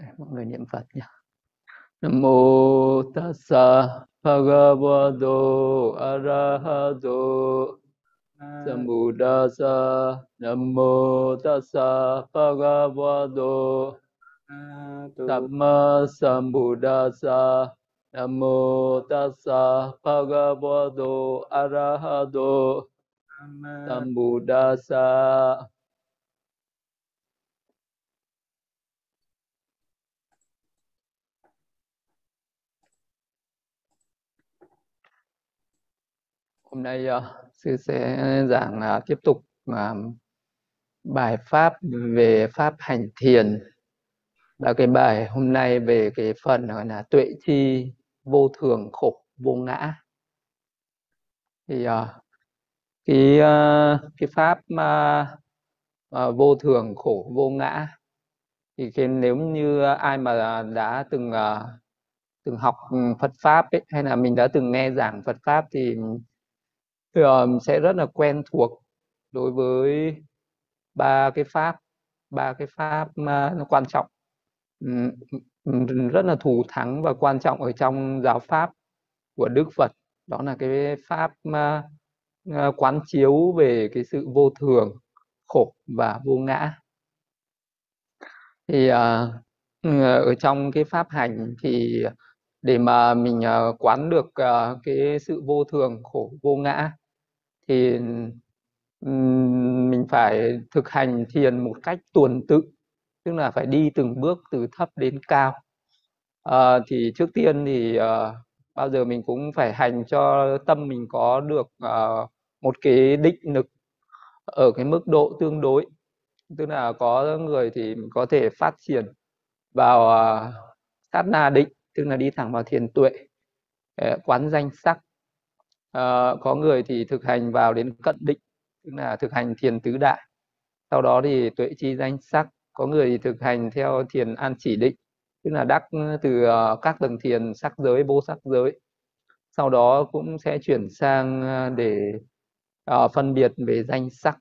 À, mọi người niệm phật nhé nam mô tassa bhagavato arahato. Sambuddhasa nam mô tassa bhagavato. Dhamma Sambuddhasa Nam mô Tassa Bhagavato Arahato. Sambuddhasa Hôm nay uh, sư sẽ giảng uh, tiếp tục uh, bài pháp về pháp hành thiền. Và cái bài hôm nay về cái phần gọi là tuệ chi vô thường khổ vô ngã. Thì uh, cái uh, cái pháp uh, uh, vô thường khổ vô ngã thì cái nếu như ai mà đã từng uh, từng học Phật pháp ấy, hay là mình đã từng nghe giảng Phật pháp thì uh, sẽ rất là quen thuộc đối với ba cái pháp ba cái pháp mà nó quan trọng. Rất là thù thắng và quan trọng ở trong giáo pháp của Đức Phật. Đó là cái pháp uh, quán chiếu về cái sự vô thường khổ và vô ngã. Thì uh, ở trong cái pháp hành thì để mà mình uh, quán được uh, cái sự vô thường khổ vô ngã thì mình phải thực hành thiền một cách tuần tự tức là phải đi từng bước từ thấp đến cao. À, thì trước tiên thì à, bao giờ mình cũng phải hành cho tâm mình có được à, một cái định lực ở cái mức độ tương đối. Tức là có người thì mình có thể phát triển vào à, sát na định tức là đi thẳng vào thiền tuệ quán danh sắc à, có người thì thực hành vào đến cận định tức là thực hành thiền tứ đại. Sau đó thì tuệ chi danh sắc có người thì thực hành theo thiền an chỉ định tức là đắc từ ờ, các tầng thiền sắc giới vô sắc giới. Sau đó cũng sẽ chuyển sang để uh, phân biệt về danh sắc.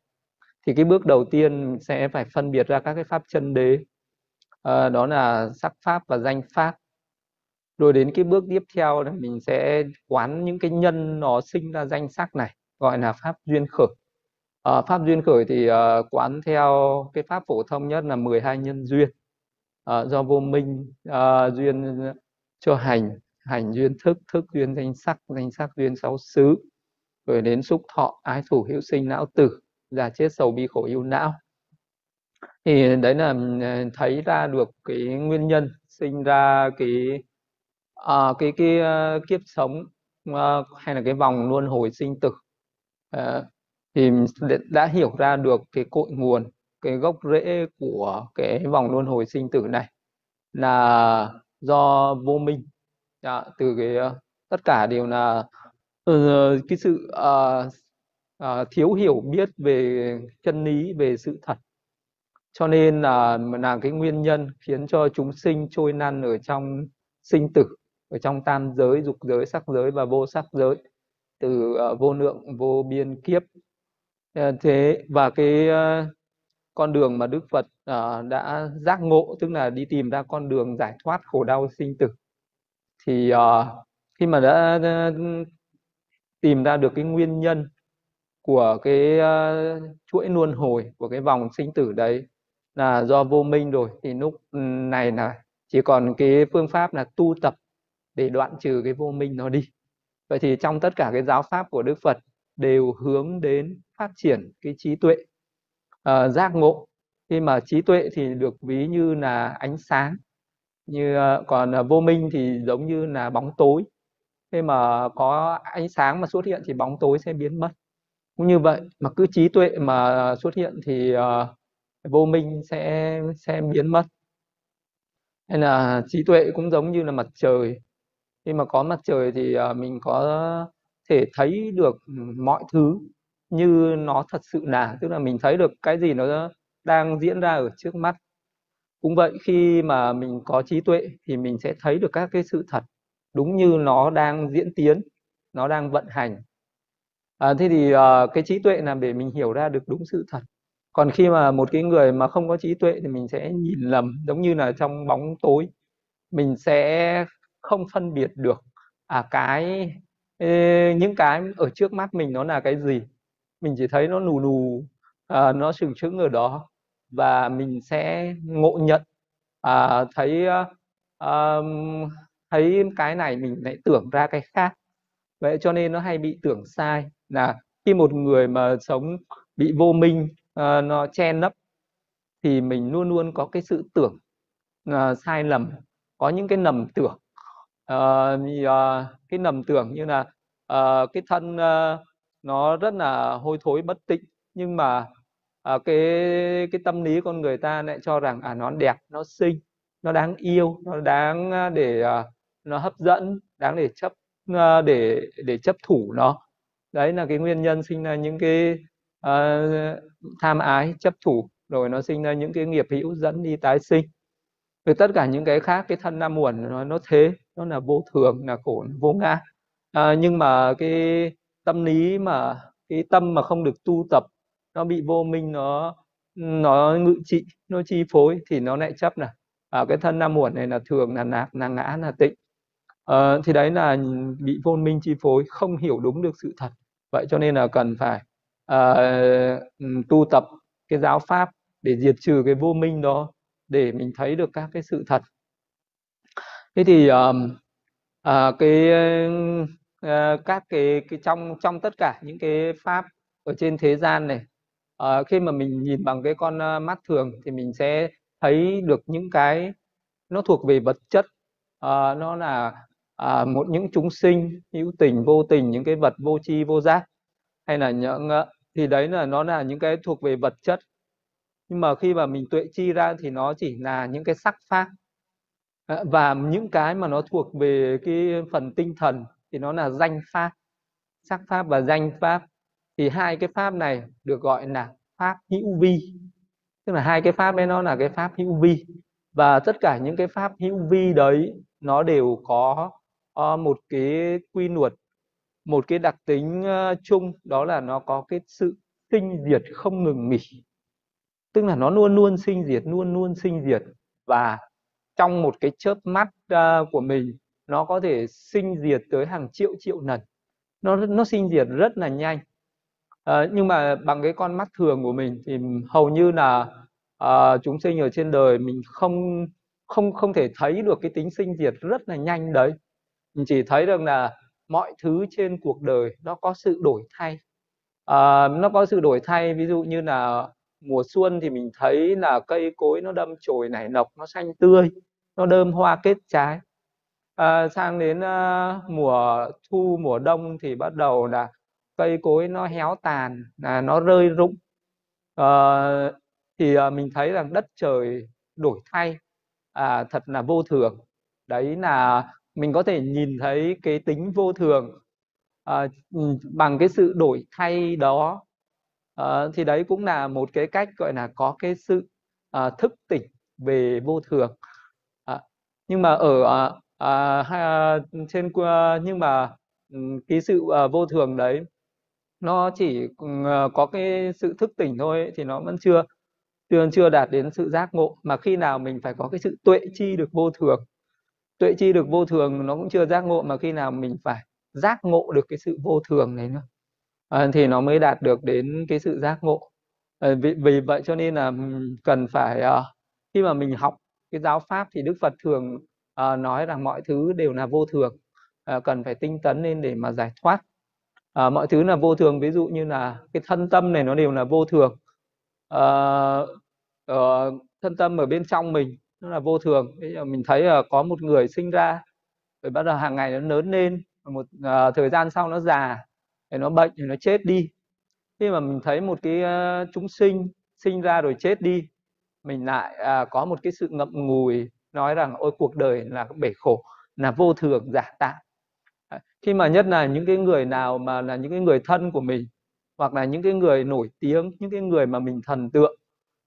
Thì cái bước đầu tiên sẽ phải phân biệt ra các cái pháp chân đế. Uh, đó là sắc pháp và danh pháp rồi đến cái bước tiếp theo là mình sẽ quán những cái nhân nó sinh ra danh sắc này gọi là pháp duyên khởi. À, pháp duyên khởi thì uh, quán theo cái pháp phổ thông nhất là 12 nhân duyên. Uh, do vô minh uh, duyên cho hành hành duyên thức thức duyên danh sắc danh sắc duyên sáu xứ. Rồi đến xúc thọ ái thủ hữu sinh não tử già chết sầu bi khổ yêu não. Thì đấy là ừ, thấy ra được cái nguyên nhân sinh ra cái à, cái cái uh, kiếp sống uh, hay là cái vòng luân hồi sinh tử uh, thì đã hiểu ra được cái cội nguồn cái gốc rễ của cái vòng luân hồi sinh tử này là do vô minh. À, từ cái tất cả đều là uh, cái sự uh, uh, thiếu hiểu biết về chân lý về sự thật. Cho nên là là cái nguyên nhân khiến cho chúng sinh trôi năn ở trong sinh tử ở trong tam giới dục giới sắc giới và vô sắc giới từ uh, vô lượng vô biên kiếp. Uh, thế và cái uh, con đường mà Đức Phật uh, đã giác ngộ tức là đi tìm ra con đường giải thoát khổ đau sinh tử thì uh, khi mà đã uh, tìm ra được cái nguyên nhân của cái uh, chuỗi luân hồi của cái vòng sinh tử đấy là do vô minh rồi thì lúc này là chỉ còn cái phương pháp là tu tập để đoạn trừ cái vô minh nó đi. Vậy thì trong tất cả cái giáo pháp của Đức Phật đều hướng đến phát triển cái trí tuệ uh, giác ngộ. Khi mà trí tuệ thì được ví như là ánh sáng như uh, còn uh, vô minh thì giống như là bóng tối. Khi mà có ánh sáng mà xuất hiện thì bóng tối sẽ biến mất. Cũng như vậy mà cứ trí tuệ mà xuất hiện thì uh, vô minh sẽ sẽ biến mất. Hay là trí tuệ cũng giống như là mặt trời khi mà có mặt trời thì à, mình có thể thấy được ừ, mọi thứ như nó thật sự là tức là mình thấy được cái gì nó đang diễn ra ở trước mắt. Cũng vậy khi mà mình có trí tuệ thì mình sẽ thấy được các cái sự thật đúng như nó đang diễn tiến nó đang vận hành. À, thế thì uh, cái trí tuệ là để mình hiểu ra được đúng sự thật. Còn khi mà một cái người mà không có trí tuệ thì mình sẽ nhìn lầm giống như là trong bóng tối. Mình sẽ không phân biệt được à cái những cái ở trước mắt mình nó là cái gì. Mình chỉ thấy nó nù nù à, nó sừng sững ở đó. Và mình sẽ ngộ nhận à, thấy à, thấy cái này mình lại tưởng ra cái khác. Vậy cho nên nó hay bị tưởng sai là khi một người mà sống bị vô minh à, nó che nấp thì mình luôn luôn có cái sự tưởng à, sai lầm có những cái nầm tưởng uh, uh, cái nầm tưởng như là uh, cái thân uh, nó rất là hôi thối bất tịnh nhưng mà uh, cái cái tâm lý con người ta lại cho rằng à nó đẹp nó xinh nó đáng yêu nó đáng để uh, nó hấp dẫn đáng để chấp uh, để để chấp thủ nó. Đấy là cái nguyên nhân sinh ra những cái uh, tham ái chấp thủ rồi nó sinh ra những cái nghiệp hữu dẫn đi tái sinh. Rồi tất cả những cái khác cái thân nam muộn nó nó thế nó là vô thường là khổ vô ngã. À, nhưng mà cái tâm lý mà cái tâm mà không được tu tập nó bị vô minh nó nó ngự trị nó chi phối thì nó lại chấp là à, cái thân nam muộn này là thường là nạc là ngã là tịnh. À, thì đấy là bị vô minh chi phối không hiểu đúng được sự thật. Vậy cho nên là cần phải à, tu tập cái giáo pháp để diệt trừ cái vô minh đó để mình thấy được các cái sự thật thế thì um, uh, cái uh, các cái cái trong trong tất cả những cái pháp ở trên thế gian này uh, khi mà mình nhìn bằng cái con uh, mắt thường thì mình sẽ thấy được những cái nó thuộc về vật chất. Uh, nó là uh, một những chúng sinh hữu tình vô tình những cái vật vô tri vô giác. Hay là những thì đấy là nó là những cái thuộc về vật chất. Nhưng mà khi mà mình tuệ chi ra thì nó chỉ là những cái sắc pháp. Ờ, và những cái mà nó thuộc về cái phần tinh thần thì nó là danh pháp, sắc pháp và danh pháp. Thì hai cái pháp này được gọi là pháp hữu vi. Tức là hai cái pháp đấy nó là cái pháp hữu vi. Và tất cả những cái pháp hữu vi đấy, nó đều có ờ, một cái quy luật, một cái đặc tính ờ, chung. Đó là nó có cái sự sinh diệt không ngừng nghỉ. Tức là nó luôn luôn sinh diệt, luôn luôn sinh diệt. Và trong một cái chớp mắt uh, của mình nó có thể sinh diệt tới hàng triệu triệu lần. Nó nó sinh diệt rất là nhanh. Uh, nhưng mà bằng cái con mắt thường của mình thì hầu như là uh, chúng sinh ở trên đời mình không không không thể thấy được cái tính sinh diệt rất là nhanh đấy. Mình chỉ thấy được là mọi thứ trên cuộc đời nó có sự đổi thay. À, nó có sự đổi thay ví dụ như là mùa xuân thì mình thấy là cây cối nó đâm chồi nảy lộc nó xanh tươi nó đơm hoa kết trái. À, sang đến uh, mùa thu mùa đông thì bắt đầu là cây cối nó héo tàn là nó rơi rụng. À, thì uh, mình thấy rằng đất trời đổi thay à, thật là vô thường. Đấy là mình có thể nhìn thấy cái tính vô thường à, bằng cái sự đổi thay đó. À, thì đấy cũng là một cái cách gọi là có cái sự à, thức tỉnh về vô thường nhưng mà ở à, à, trên nhưng mà cái sự à, vô thường đấy nó chỉ à, có cái sự thức tỉnh thôi thì nó vẫn chưa chưa chưa đạt đến sự giác ngộ. Mà khi nào mình phải có cái sự tuệ chi được vô thường tuệ chi được vô thường nó cũng chưa giác ngộ mà khi nào mình phải giác ngộ được cái sự vô thường này nữa à, thì nó mới đạt được đến cái sự giác ngộ. À, vì, vì vậy cho nên là cần phải à, khi mà mình học cái giáo pháp thì đức phật thường uh, nói rằng mọi thứ đều là vô thường uh, cần phải tinh tấn lên để mà giải thoát. Uh, mọi thứ là vô thường ví dụ như là cái thân tâm này nó đều là vô thường. Uh, uh, thân tâm ở bên trong mình nó là vô thường. Bây giờ mình thấy uh, có một người sinh ra rồi bắt đầu hàng ngày nó lớn lên một uh, thời gian sau nó già rồi nó bệnh rồi nó chết đi. Khi mà mình thấy một cái uh, chúng sinh sinh ra rồi chết đi mình lại à, có một cái sự ngậm ngùi nói rằng ôi cuộc đời là bể khổ là vô thường giả tạm khi mà nhất là những cái người nào mà là những cái người thân của mình hoặc là những cái người nổi tiếng những cái người mà mình thần tượng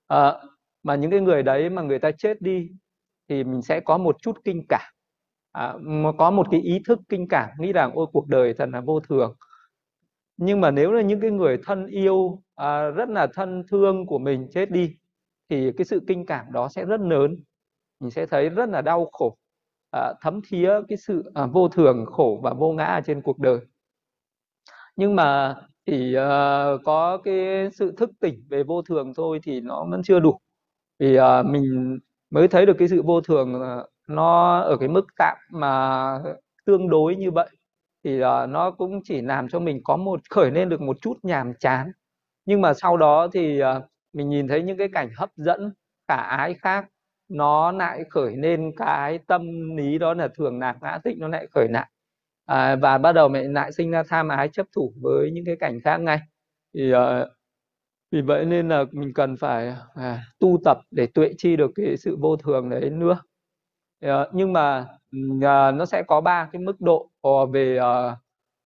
à, mà những cái người đấy mà người ta chết đi thì mình sẽ có một chút kinh cảm. À, có một cái ý thức kinh cảm nghĩ rằng ôi cuộc đời thật là vô thường. Nhưng mà nếu là những cái người thân yêu à, rất là thân thương của mình chết đi thì cái sự kinh cảm đó sẽ rất lớn. Mình sẽ thấy rất là đau khổ à, thấm thía cái sự à, vô thường khổ và vô ngã trên cuộc đời. Nhưng mà chỉ uh, ờ, có cái sự thức tỉnh về vô thường thôi thì nó vẫn chưa đủ. Vì uh, mình mới thấy được cái sự vô thường uh, nó ở cái mức tạm mà tương đối như vậy. Thì uh, nó cũng chỉ làm cho mình có một khởi lên được một chút nhàm chán. Nhưng mà sau đó thì uh, mình nhìn thấy những cái cảnh hấp dẫn cả ái khác nó lại khởi lên cái tâm lý đó là thường lạc ngã tịnh nó lại khởi lại à, và bắt đầu mẹ lại sinh ra tham ái chấp thủ với những cái cảnh khác ngay. Thì uh, vì vậy nên là mình cần phải à, tu tập để tuệ chi được cái sự vô thường đấy nữa. À, nhưng mà à, nó sẽ có ba cái mức độ ờ, về à,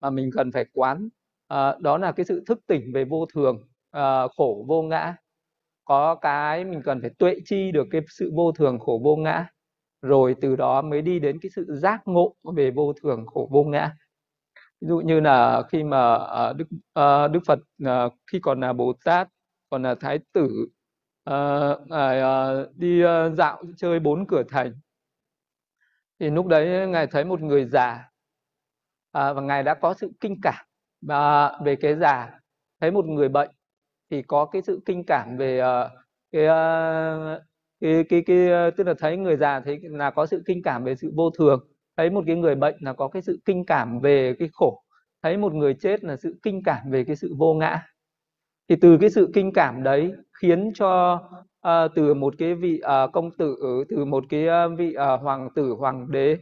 mà mình cần phải quán. À, đó là cái sự thức tỉnh về vô thường à, khổ vô ngã có cái mình cần phải tuệ chi được cái sự vô thường khổ vô ngã. Rồi từ đó mới đi đến cái sự giác ngộ về vô thường khổ vô ngã. Ví dụ như là khi mà ờ, đức ờ, đức phật ờ, khi còn là bồ tát, còn là thái tử đi dạo chơi bốn cửa thành, thì lúc đấy ngài thấy một người già à, và ngài đã có sự kinh cảm về cái già, thấy một người bệnh thì có cái sự kinh cảm về uh, cái, uh, cái cái cái ờ, tức là thấy người già thấy là có sự kinh cảm về sự vô thường thấy một cái người bệnh là có cái sự kinh cảm về cái khổ thấy một người chết là sự kinh cảm về cái sự vô ngã. Thì từ cái sự kinh cảm đấy khiến cho uh, từ một cái vị uh, công tử từ một cái uh, vị uh, hoàng tử hoàng đế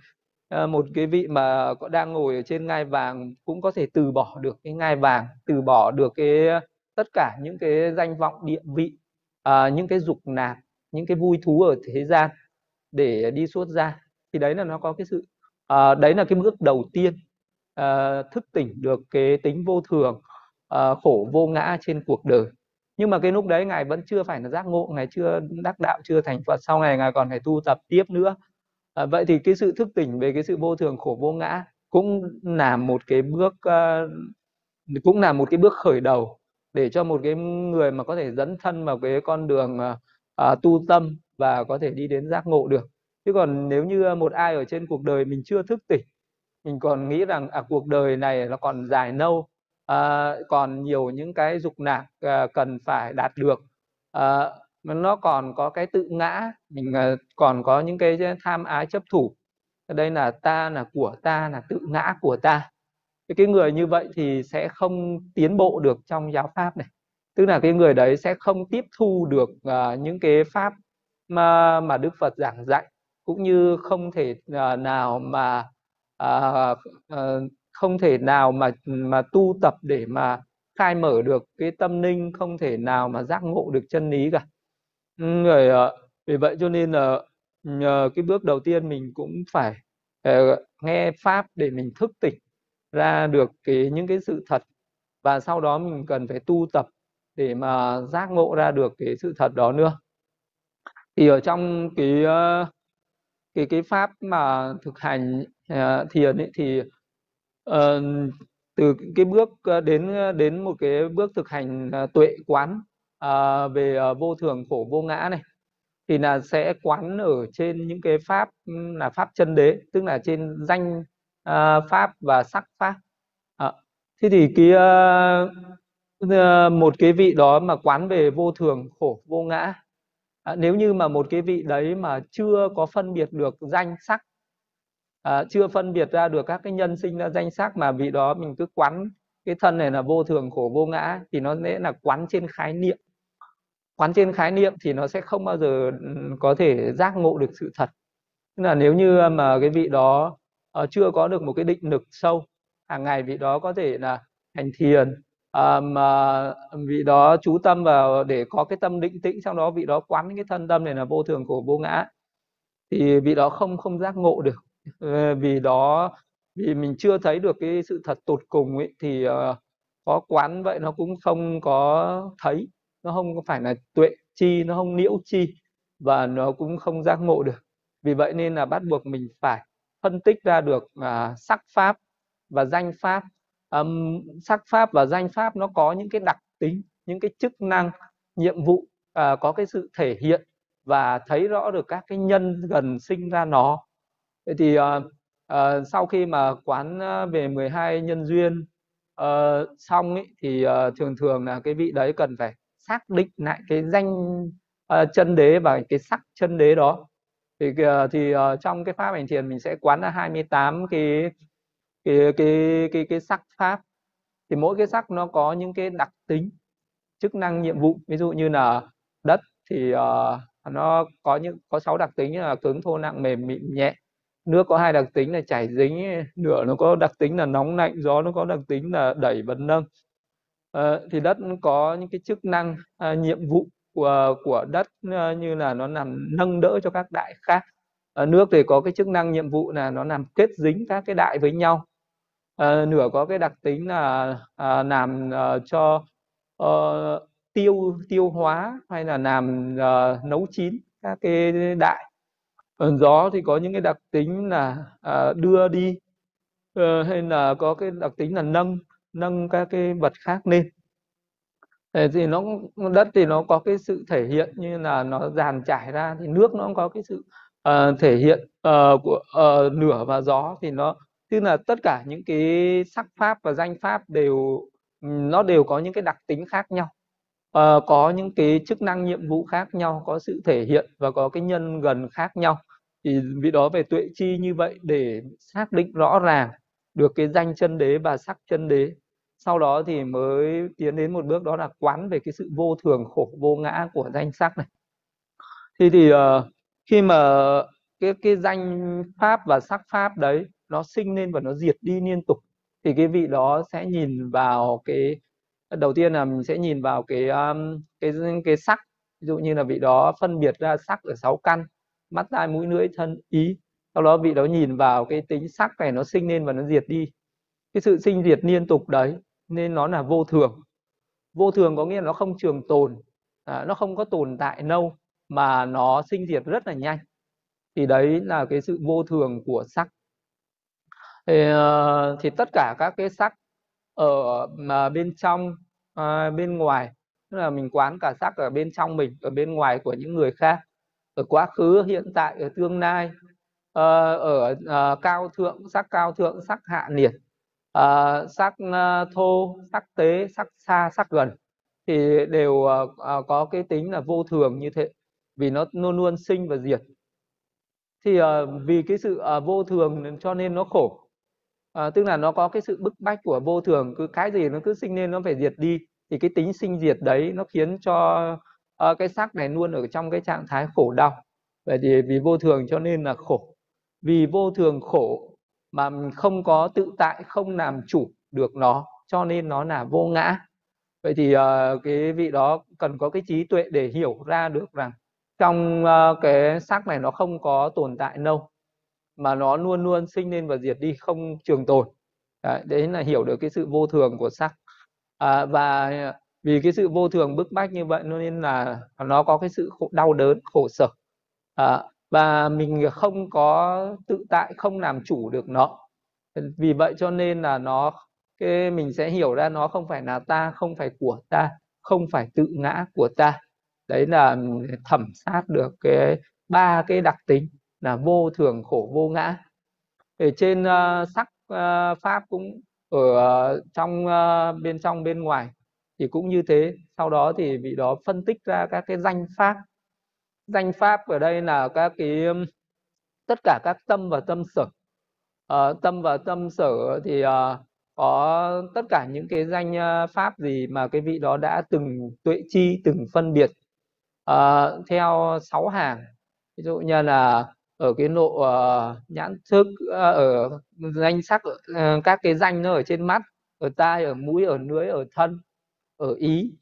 uh, một cái vị mà đang ngồi ở trên ngai vàng cũng có thể từ bỏ được cái ngai vàng từ bỏ được cái tất cả những cái danh vọng địa vị à, những cái dục nạp những cái vui thú ở thế gian để đi xuất ra thì đấy là nó có cái sự à, đấy là cái bước đầu tiên à, thức tỉnh được cái tính vô thường à, khổ vô ngã trên cuộc đời. Nhưng mà cái lúc đấy ngài vẫn chưa phải là giác ngộ ngài chưa đắc đạo chưa thành phật sau này ngài còn phải tu tập tiếp nữa. À, vậy thì cái sự thức tỉnh về cái sự vô thường khổ vô ngã cũng là một cái bước uh, cũng là một cái bước khởi đầu để cho một cái người mà có thể dẫn thân vào cái con đường à, à, tu tâm và có thể đi đến giác ngộ được. Chứ còn nếu như một ai ở trên cuộc đời mình chưa thức tỉnh mình còn nghĩ rằng à cuộc đời này nó còn dài lâu à, còn nhiều những cái dục nạc à, cần phải đạt được à, nó còn có cái tự ngã mình à, còn có những cái tham ái chấp thủ. Đây là ta là của ta là tự ngã của ta cái người như vậy thì sẽ không tiến bộ được trong giáo pháp này. Tức là cái người đấy sẽ không tiếp thu được uh, những cái pháp mà mà Đức Phật giảng dạy cũng như không thể uh, nào mà uh, uh, không thể nào mà mà tu tập để mà khai mở được cái tâm linh không thể nào mà giác ngộ được chân lý cả. Người uh, vì vậy cho nên là nhờ cái bước đầu tiên mình cũng phải uh, nghe pháp để mình thức tỉnh ra được cái những cái sự thật và sau đó mình cần phải tu tập để mà giác ngộ ra được cái sự thật đó nữa. Thì ở trong cái ờ, cái cái pháp mà thực hành uh, thiền ấy thì uh, từ cái bước đến đến một cái bước thực hành uh, tuệ quán uh, về uh, vô thường khổ vô ngã này thì là sẽ quán ở trên những cái pháp là pháp chân đế tức là trên danh uh, pháp và sắc pháp. À, thế thì cái uh, một cái vị đó mà quán về vô thường khổ vô ngã à, nếu như mà một cái vị đấy mà chưa có phân biệt được danh sắc à, chưa phân biệt ra được các cái nhân sinh ra danh sắc mà vị đó mình cứ quán cái thân này là vô thường khổ vô ngã thì nó sẽ là quán trên khái niệm. Quán trên khái niệm thì nó sẽ không bao giờ ừ, có thể giác ngộ được sự thật. Tức là nếu như mà cái vị đó uh, chưa có được một cái định lực sâu. Hàng ngày vị đó có thể là hành thiền à, mà vị đó chú tâm vào để có cái tâm định tĩnh trong đó vị đó quán cái thân tâm này là vô thường khổ vô ngã. Thì vị đó không không giác ngộ được. Ờ, vì đó vì mình chưa thấy được cái sự thật tột cùng ấy thì uh, có quán vậy nó cũng không có thấy. Nó không phải là tuệ chi nó không nhiễu chi và nó cũng không giác ngộ được. Vì vậy nên là bắt buộc mình phải phân tích ra được à, sắc pháp và danh pháp. À, sắc pháp và danh pháp nó có những cái đặc tính những cái chức năng nhiệm vụ à, có cái sự thể hiện và thấy rõ được các cái nhân gần sinh ra nó. Thế thì à, à, sau khi mà quán ờ, về 12 nhân duyên à, xong ý, thì à, thường thường là cái vị đấy cần phải xác định lại cái danh uh, chân đế và cái sắc chân đế đó thì ờ, thì ờ, trong cái pháp hành thiền mình sẽ quán ra 28 cái cái cái cái cái sắc pháp. Thì mỗi cái sắc nó có những cái đặc tính chức năng nhiệm vụ. Ví dụ như là đất thì uh, nó có những có sáu đặc tính là cứng thô nặng mềm mịn nhẹ. Nước có hai đặc tính là chảy dính lửa nó có đặc tính là nóng lạnh gió nó có đặc tính là đẩy bật nâng. Uh, thì đất có những cái chức năng uh, nhiệm vụ của của đất ờ, như là nó làm nâng đỡ cho các đại khác. À, nước thì có cái chức năng nhiệm vụ là nó làm kết dính các cái đại với nhau. À, nửa có cái đặc tính là à, làm à, cho à, tiêu tiêu hóa hay là làm à, nấu chín các cái đại. À, gió thì có những cái đặc tính là à, đưa đi à, hay là có cái đặc tính là nâng nâng các cái vật khác lên thì nó đất thì nó có cái sự thể hiện như là nó dàn trải ra thì nước nó cũng có cái sự uh, thể hiện uh, của uh, lửa và gió. Thì nó tức là tất cả những cái sắc pháp và danh pháp đều nó đều có những cái đặc tính khác nhau. Uh, có những cái chức năng nhiệm vụ khác nhau có sự thể hiện và có cái nhân gần khác nhau. Thì vì đó về tuệ chi như vậy để xác định rõ ràng được cái danh chân đế và sắc chân đế sau đó thì mới tiến đến một bước đó là quán về cái sự vô thường khổ vô ngã của danh sắc này. Thì thì uh, khi mà cái cái danh pháp và sắc pháp đấy nó sinh lên và nó diệt đi liên tục thì cái vị đó sẽ nhìn vào cái đầu tiên là mình sẽ nhìn vào cái um, cái cái sắc. Ví dụ như là vị đó phân biệt ra sắc ở sáu căn mắt tai mũi lưỡi thân ý. Sau đó vị đó nhìn vào cái tính sắc này nó sinh lên và nó diệt đi. Cái sự sinh diệt liên tục đấy nên nó là vô thường. Vô thường có nghĩa là nó không trường tồn à, nó không có tồn tại lâu mà nó sinh diệt rất là nhanh. Thì đấy là cái sự vô thường của sắc. Thì, ờ, thì tất cả các cái sắc ở mà bên trong à, bên ngoài tức là mình quán cả sắc ở bên trong mình ở bên ngoài của những người khác ở quá khứ hiện tại ở tương lai uh, ở uh, cao thượng sắc cao thượng sắc hạ liệt uh, sắc uh, thô sắc tế sắc xa sắc gần thì đều uh, uh, có cái tính là vô thường như thế vì nó luôn luôn sinh và diệt. Thì uh, vì cái sự uh, vô thường cho nên nó khổ. Uh, tức là nó có cái sự bức bách của vô thường cứ cái gì nó cứ sinh lên nó phải diệt đi thì cái tính sinh diệt đấy nó khiến cho uh, cái sắc này luôn ở trong cái trạng thái khổ đau. Vậy thì vì vô thường cho nên là khổ. Vì vô thường khổ mà mình không có tự tại không làm chủ được nó cho nên nó là vô ngã. Vậy thì uh, cái vị đó cần có cái trí tuệ để hiểu ra được rằng trong uh, cái sắc này nó không có tồn tại lâu mà nó luôn luôn sinh lên và diệt đi không trường tồn. Đấy, đấy là hiểu được cái sự vô thường của sắc à, và vì cái sự vô thường bức bách như vậy nên là nó có cái sự khổ, đau đớn khổ sở. À, và mình không có tự tại không làm chủ được nó. Vì vậy cho nên là nó cái mình sẽ hiểu ra nó không phải là ta không phải của ta không phải tự ngã của ta. Đấy là thẩm sát được cái ba cái đặc tính là vô thường khổ vô ngã. Ở trên uh, sắc uh, pháp cũng ở uh, trong uh, bên trong bên ngoài thì cũng như thế. Sau đó thì vị đó phân tích ra các cái danh pháp danh pháp ở đây là các cái tất cả các tâm và tâm sở. À, tâm và tâm sở thì à, có tất cả những cái danh pháp gì mà cái vị đó đã từng tuệ chi từng phân biệt à, theo sáu hàng. Ví dụ như là ở cái nộ uh, nhãn thức uh, ở danh sắc uh, các cái danh nó ở trên mắt ở tai ở mũi ở lưỡi ở thân ở ý.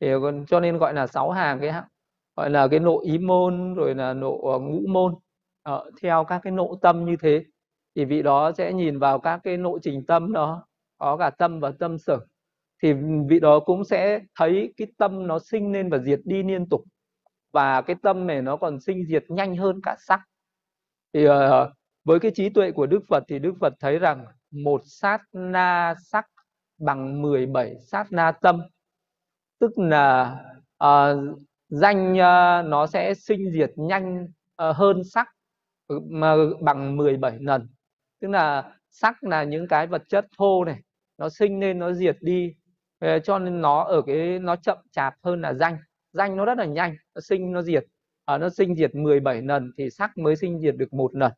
Thì còn cho nên gọi là sáu hàng cái gọi là cái nộ ý môn rồi là nộ ờ, ngũ môn. À, theo các cái nộ tâm như thế thì vị đó sẽ nhìn vào các cái nội trình tâm đó có cả tâm và tâm sở. Thì vị đó cũng sẽ thấy cái tâm nó sinh lên và diệt đi liên tục và cái tâm này nó còn sinh diệt nhanh hơn cả sắc thì uh, với cái trí tuệ của Đức Phật thì Đức Phật thấy rằng một sát na sắc bằng 17 sát na tâm. Tức là uh, danh uh, nó sẽ sinh diệt nhanh uh, hơn sắc ừ, mà bằng 17 lần. Tức là sắc là những cái vật chất thô này nó sinh lên nó diệt đi. Ờ, cho nên nó ở cái nó chậm chạp hơn là danh. Danh nó rất là nhanh nó sinh nó diệt. À, nó sinh diệt 17 lần thì sắc mới sinh diệt được một lần.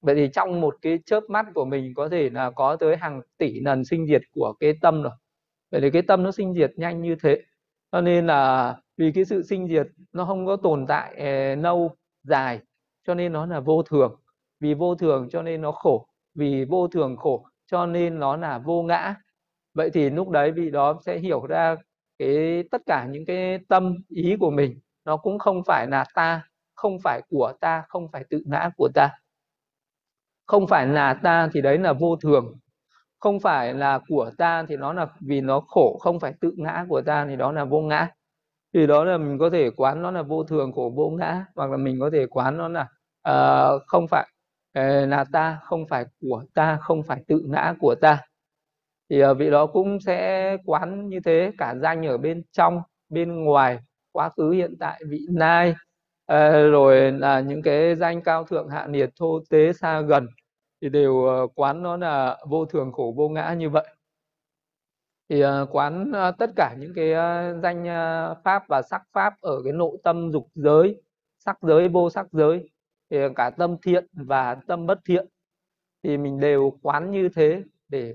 Vậy thì trong một cái chớp mắt của mình có thể là có tới hàng tỷ lần sinh diệt của cái tâm rồi. Vậy thì cái tâm nó sinh diệt nhanh như thế. Cho nên là vì cái sự sinh diệt nó không có tồn tại eh, lâu dài cho nên nó là vô thường. Vì vô thường cho nên nó khổ. Vì vô thường khổ cho nên nó là vô ngã. Vậy thì lúc đấy vị đó sẽ hiểu ra cái tất cả những cái tâm ý của mình nó cũng không phải là ta không phải của ta không phải tự ngã của ta. Không phải là ta thì đấy là vô thường. Không phải là của ta thì nó là vì nó khổ không phải tự ngã của ta thì đó là vô ngã thì đó là mình có thể quán nó là vô thường của vô ngã hoặc là mình có thể quán nó là uh, không phải uh, là ta không phải của ta không phải tự ngã của ta. Thì uh, vị đó cũng sẽ quán như thế cả danh ở bên trong bên ngoài quá khứ hiện tại vị lai. Uh, rồi là những cái danh cao thượng hạ nhiệt thô tế xa gần thì đều uh, quán nó là vô thường khổ vô ngã như vậy thì ờ, quán ờ, tất cả những cái ờ, danh pháp và sắc pháp ở cái nội tâm dục giới sắc giới vô sắc giới thì cả tâm thiện và tâm bất thiện thì mình đều quán như thế để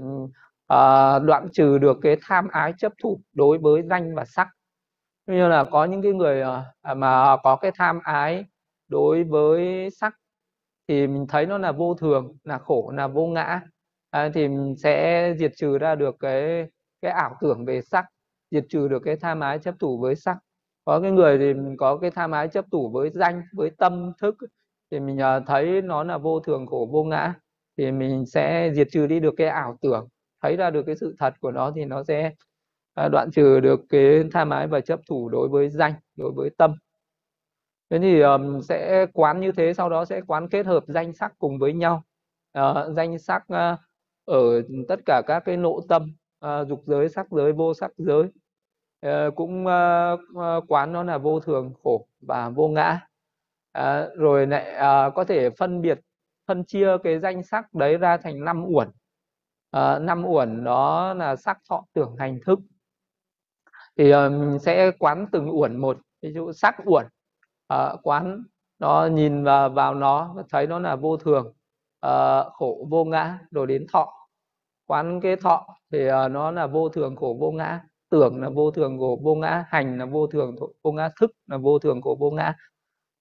uh, đoạn trừ được cái tham ái chấp thủ đối với danh và sắc. Như là có những cái người uh, mà có cái tham ái đối với sắc thì mình thấy nó là vô thường là khổ là vô ngã. À, thì mình sẽ diệt trừ ra được cái cái ảo tưởng về sắc diệt trừ được cái tham ái chấp thủ với sắc. Có cái người thì mình có cái tham ái chấp thủ với danh với tâm thức thì mình ờ, thấy nó là vô thường khổ vô ngã thì mình sẽ diệt trừ đi được cái ảo tưởng. Thấy ra được cái sự thật của nó thì nó sẽ ờ, đoạn trừ được cái tham ái và chấp thủ đối với danh đối với tâm. Thế thì um, sẽ quán như thế sau đó sẽ quán kết hợp danh sắc cùng với nhau. Uh, danh sắc uh, ở tất cả các cái nội tâm à, dục giới sắc giới vô sắc giới. À, cũng à, quán nó là vô thường khổ và vô ngã. À, rồi lại à, có thể phân biệt phân chia cái danh sắc đấy ra thành năm uẩn. À, năm uẩn đó là sắc thọ tưởng hành thức. Thì mình sẽ quán từng uẩn một. Ví dụ sắc uẩn à, quán nó nhìn vào, vào nó thấy nó là vô thường à, khổ vô ngã rồi đến thọ quán cái thọ thì ờ, nó là vô thường khổ vô ngã tưởng là vô thường khổ vô ngã hành là vô thường vô ngã thức là vô thường khổ vô ngã.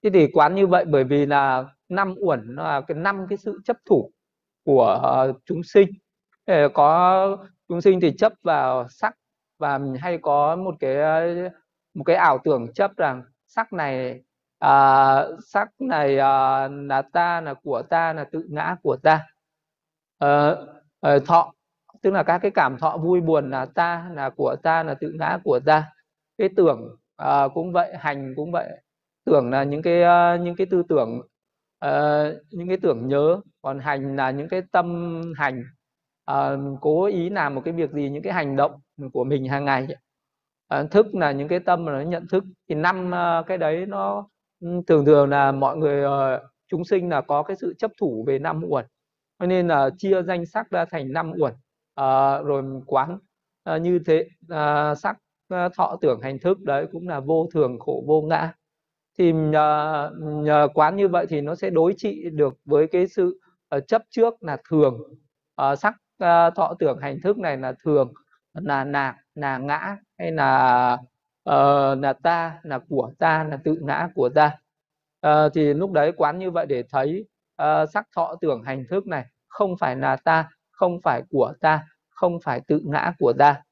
Thế thì quán như vậy bởi vì là năm uẩn nó là cái năm cái sự chấp thủ của ờ, chúng sinh. Để có chúng sinh thì chấp vào sắc và mình hay có một cái một cái ảo tưởng chấp rằng sắc này à, sắc này à, là ta là của ta là tự ngã của ta. À, à, thọ tức là các cái cảm thọ vui buồn là ta là của ta là tự ngã của ta. Cái tưởng uh, cũng vậy hành cũng vậy. Tưởng là những cái uh, những cái tư tưởng uh, những cái tưởng nhớ. Còn hành là những cái tâm hành. Uh, cố ý làm một cái việc gì những cái hành động của mình hàng ngày. Uh, thức là những cái tâm mà nó nhận thức. Thì năm uh, cái đấy nó ừ, thường thường là mọi người uh, chúng sinh là có cái sự chấp thủ về năm uẩn. Cho nên là chia danh sắc ra thành năm uẩn à, rồi quán à, như thế à, sắc à, thọ tưởng hành thức đấy cũng là vô thường khổ vô ngã. Thì nhờ, nhờ quán như vậy thì nó sẽ đối trị được với cái sự uh, chấp trước là thường. Uh, sắc uh, thọ tưởng hành thức này là thường là nạc là ngã hay là uh, là ta là của ta là tự ngã của ta. Uh, thì lúc đấy quán như vậy để thấy uh, sắc thọ tưởng hành thức này không phải là ta không phải của ta không phải tự ngã của ta.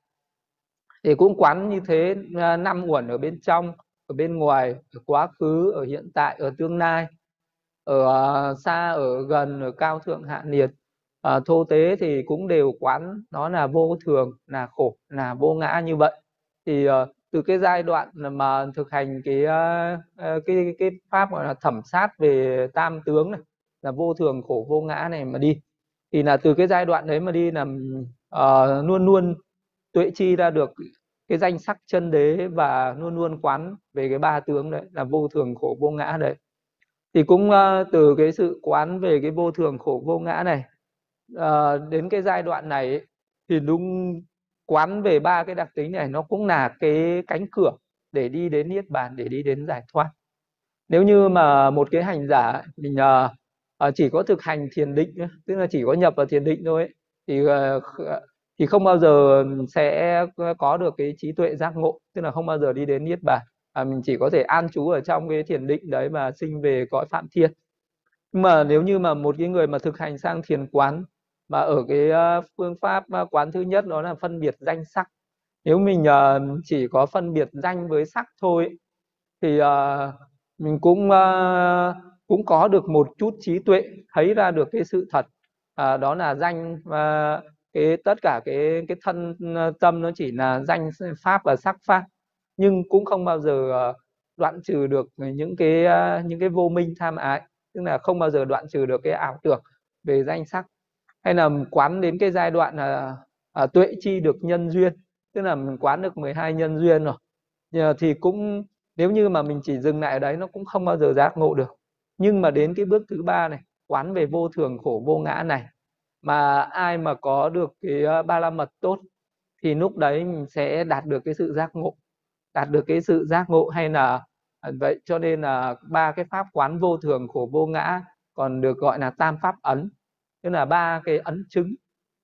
Thì cũng quán như thế à, năm uẩn ở bên trong ở bên ngoài ở quá khứ ở hiện tại ở tương lai ở à, xa ở gần ở cao thượng hạ nhiệt à, thô tế thì cũng đều quán nó là vô thường là khổ là vô ngã như vậy. Thì ờ, từ cái giai đoạn mà thực hành cái à, cái cái pháp gọi là thẩm sát về tam tướng này là vô thường khổ vô ngã này mà đi thì là từ cái giai đoạn đấy mà đi là uh, luôn luôn tuệ chi ra được cái danh sắc chân đế và luôn luôn quán về cái ba tướng đấy là vô thường khổ vô ngã đấy. Thì cũng uh, từ cái sự quán về cái vô thường khổ vô ngã này uh, đến cái giai đoạn này ấy, thì đúng quán về ba cái đặc tính này nó cũng là cái cánh cửa để đi đến niết bàn để đi đến giải thoát. Nếu như mà một cái hành giả mình uh, à, chỉ có thực hành thiền định tức là chỉ có nhập vào thiền định thôi ấy, thì ờ, ờ, thì không bao giờ sẽ có được cái trí tuệ giác ngộ tức là không bao giờ đi đến niết bàn. À, mình chỉ có thể an trú ở trong cái thiền định đấy mà sinh về cõi phạm thiên. Nhưng mà nếu như mà một cái người mà thực hành sang thiền quán mà ở cái phương pháp quán thứ nhất đó là phân biệt danh sắc. Nếu mình uh, chỉ có phân biệt danh với sắc thôi thì uh, mình cũng uh, cũng có được một chút trí tuệ thấy ra được cái sự thật. À, đó là danh và cái tất cả cái cái thân à, tâm nó chỉ là danh pháp và sắc pháp nhưng cũng không bao giờ à, đoạn trừ được những cái à, những cái vô minh tham ái tức là không bao giờ đoạn trừ được cái ảo tưởng về danh sắc. Hay là quán đến cái giai đoạn là à, tuệ chi được nhân duyên tức là mình quán được 12 nhân duyên rồi. Thì cũng nếu như mà mình chỉ dừng lại ở đấy nó cũng không bao giờ giác ngộ được nhưng mà đến cái bước thứ ba này quán về vô thường khổ vô ngã này mà ai mà có được cái ờ, ba la mật tốt thì lúc đấy mình sẽ đạt được cái sự giác ngộ. Đạt được cái sự giác ngộ hay là à, vậy cho nên là ba cái pháp quán vô thường khổ vô ngã còn được gọi là tam pháp ấn. Tức là ba cái ấn chứng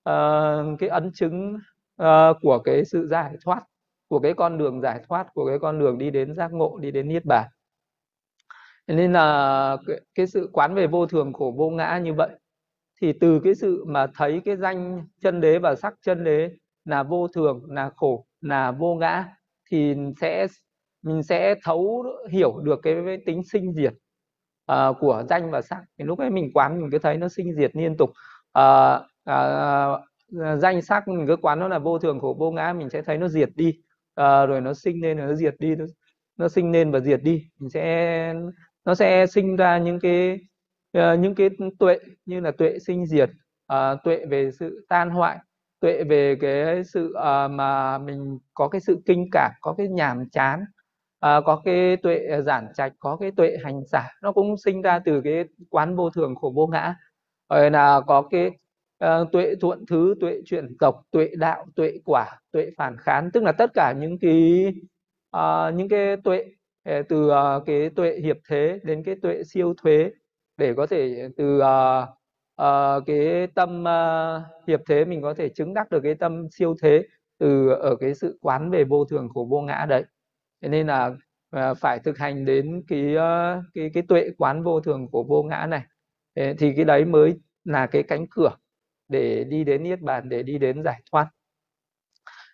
uh, cái ấn chứng uh, của cái sự giải thoát của cái con đường giải thoát của cái con đường đi đến giác ngộ đi đến niết bàn nên là cái, cái sự quán về vô thường khổ vô ngã như vậy thì từ cái sự mà thấy cái danh chân đế và sắc chân đế là vô thường là khổ là vô ngã thì sẽ mình sẽ thấu hiểu được cái, cái tính sinh diệt uh, của danh và sắc. Thì lúc ấy mình quán mình cứ thấy nó sinh diệt liên tục. Uh, uh, danh sắc mình cứ quán nó là vô thường khổ vô ngã mình sẽ thấy nó diệt đi. Uh, rồi nó sinh lên rồi nó diệt đi nó, nó sinh lên và diệt đi. Mình sẽ nó sẽ sinh ra những cái uh, những cái tuệ như là tuệ sinh diệt uh, tuệ về sự tan hoại tuệ về cái sự uh, mà mình có cái sự kinh cảm có cái nhàm chán uh, có cái tuệ giản trạch có cái tuệ hành giả. Nó cũng sinh ra từ cái quán vô thường khổ vô ngã. Rồi là có cái uh, tuệ thuận thứ tuệ chuyển tộc tuệ đạo tuệ quả tuệ phản kháng tức là tất cả những cái uh, những cái tuệ từ ờ, cái tuệ hiệp thế đến cái tuệ siêu thuế để có thể ờ, từ ờ, cái tâm hiệp thế mình có thể chứng đắc được cái tâm siêu thế từ, ở cái sự quán về vô thường của vô ngã đấy. Thế nên là phải thực hành đến cái cái cái tuệ quán vô thường của vô ngã này. Thì cái đấy mới là cái cánh cửa để đi đến niết bàn, để đi đến giải thoát.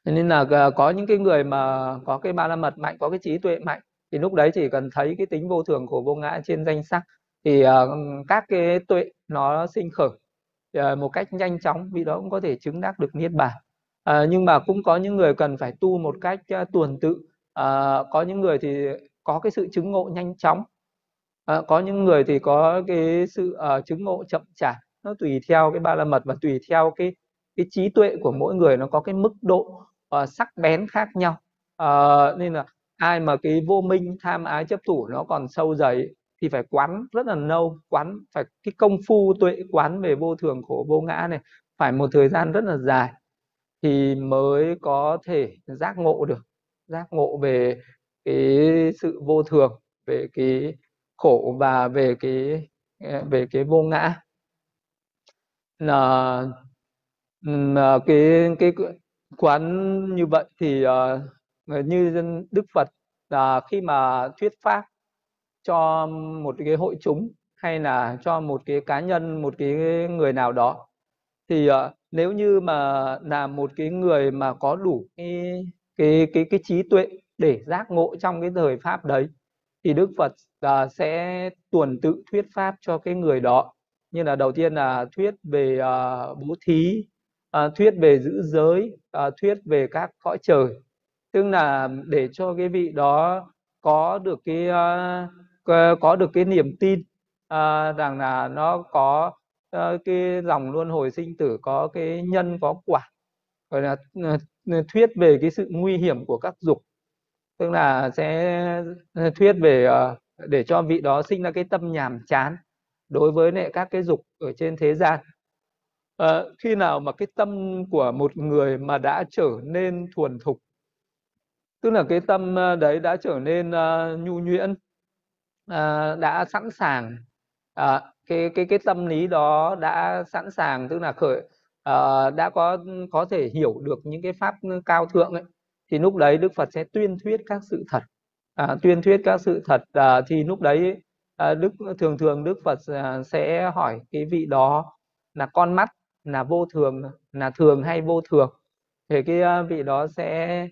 Nên là có những cái người mà có cái ba la mật mạnh, có cái trí tuệ mạnh thì lúc đấy chỉ cần thấy cái tính vô thường của vô ngã trên danh sắc thì uh, các cái tuệ nó sinh khởi uh, một cách nhanh chóng vì đó cũng có thể chứng đắc được niết bàn. Uh, nhưng mà cũng có những người cần phải tu một cách uh, tuần tự. Uh, có những người thì có cái sự chứng ngộ nhanh chóng. Uh, có những người thì có cái sự uh, chứng ngộ chậm chạp. Nó tùy theo cái ba la mật và tùy theo cái cái trí tuệ của mỗi người nó có cái mức độ uh, sắc bén khác nhau. Uh, nên là ai mà cái vô minh, tham ái, chấp thủ nó còn sâu dày thì phải quán rất là lâu, quán phải, cái công phu tuệ quán về vô thường khổ, vô ngã này phải một thời gian rất là dài thì mới có thể giác ngộ được, giác ngộ về cái sự vô thường, về cái khổ và về cái ờ, về cái vô ngã. Là ờ, cái cái quán như vậy thì ờ, Ờ, như đức phật là khi mà thuyết pháp cho một cái hội chúng hay là cho một cái cá nhân một cái người nào đó thì uh, nếu như mà là một cái người mà có đủ cái cái cái cái trí tuệ để giác ngộ trong cái thời pháp đấy thì Đức Phật uh, sẽ tuần tự thuyết pháp cho cái người đó. Như là đầu tiên là thuyết về uh, bố thí uh, thuyết về giữ giới uh, thuyết về các cõi trời tức là để cho cái vị đó có được cái uh, có được cái niềm tin uh, rằng là nó có uh, cái dòng luân hồi sinh tử có cái nhân có quả rồi là uh, thuyết về cái sự nguy hiểm của các dục. Tức là sẽ thuyết về uh, để cho vị đó sinh ra cái tâm nhàm chán đối với lại các cái dục ở trên thế gian. À, khi nào mà cái tâm của một người mà đã trở nên thuần thục tức là cái tâm ờ, đấy đã trở nên uh, nhu nhuyễn uh, đã sẵn sàng uh, cái cái cái tâm lý đó đã sẵn sàng tức là khởi uh, đã có có thể hiểu được những cái pháp cao thượng ấy thì lúc đấy Đức Phật sẽ tuyên thuyết các sự thật. Uh, tuyên thuyết các sự thật uh, thì lúc đấy uh, Đức thường thường Đức Phật uh, sẽ hỏi cái vị đó là con mắt là vô thường là thường hay vô thường? Thì cái uh, vị đó sẽ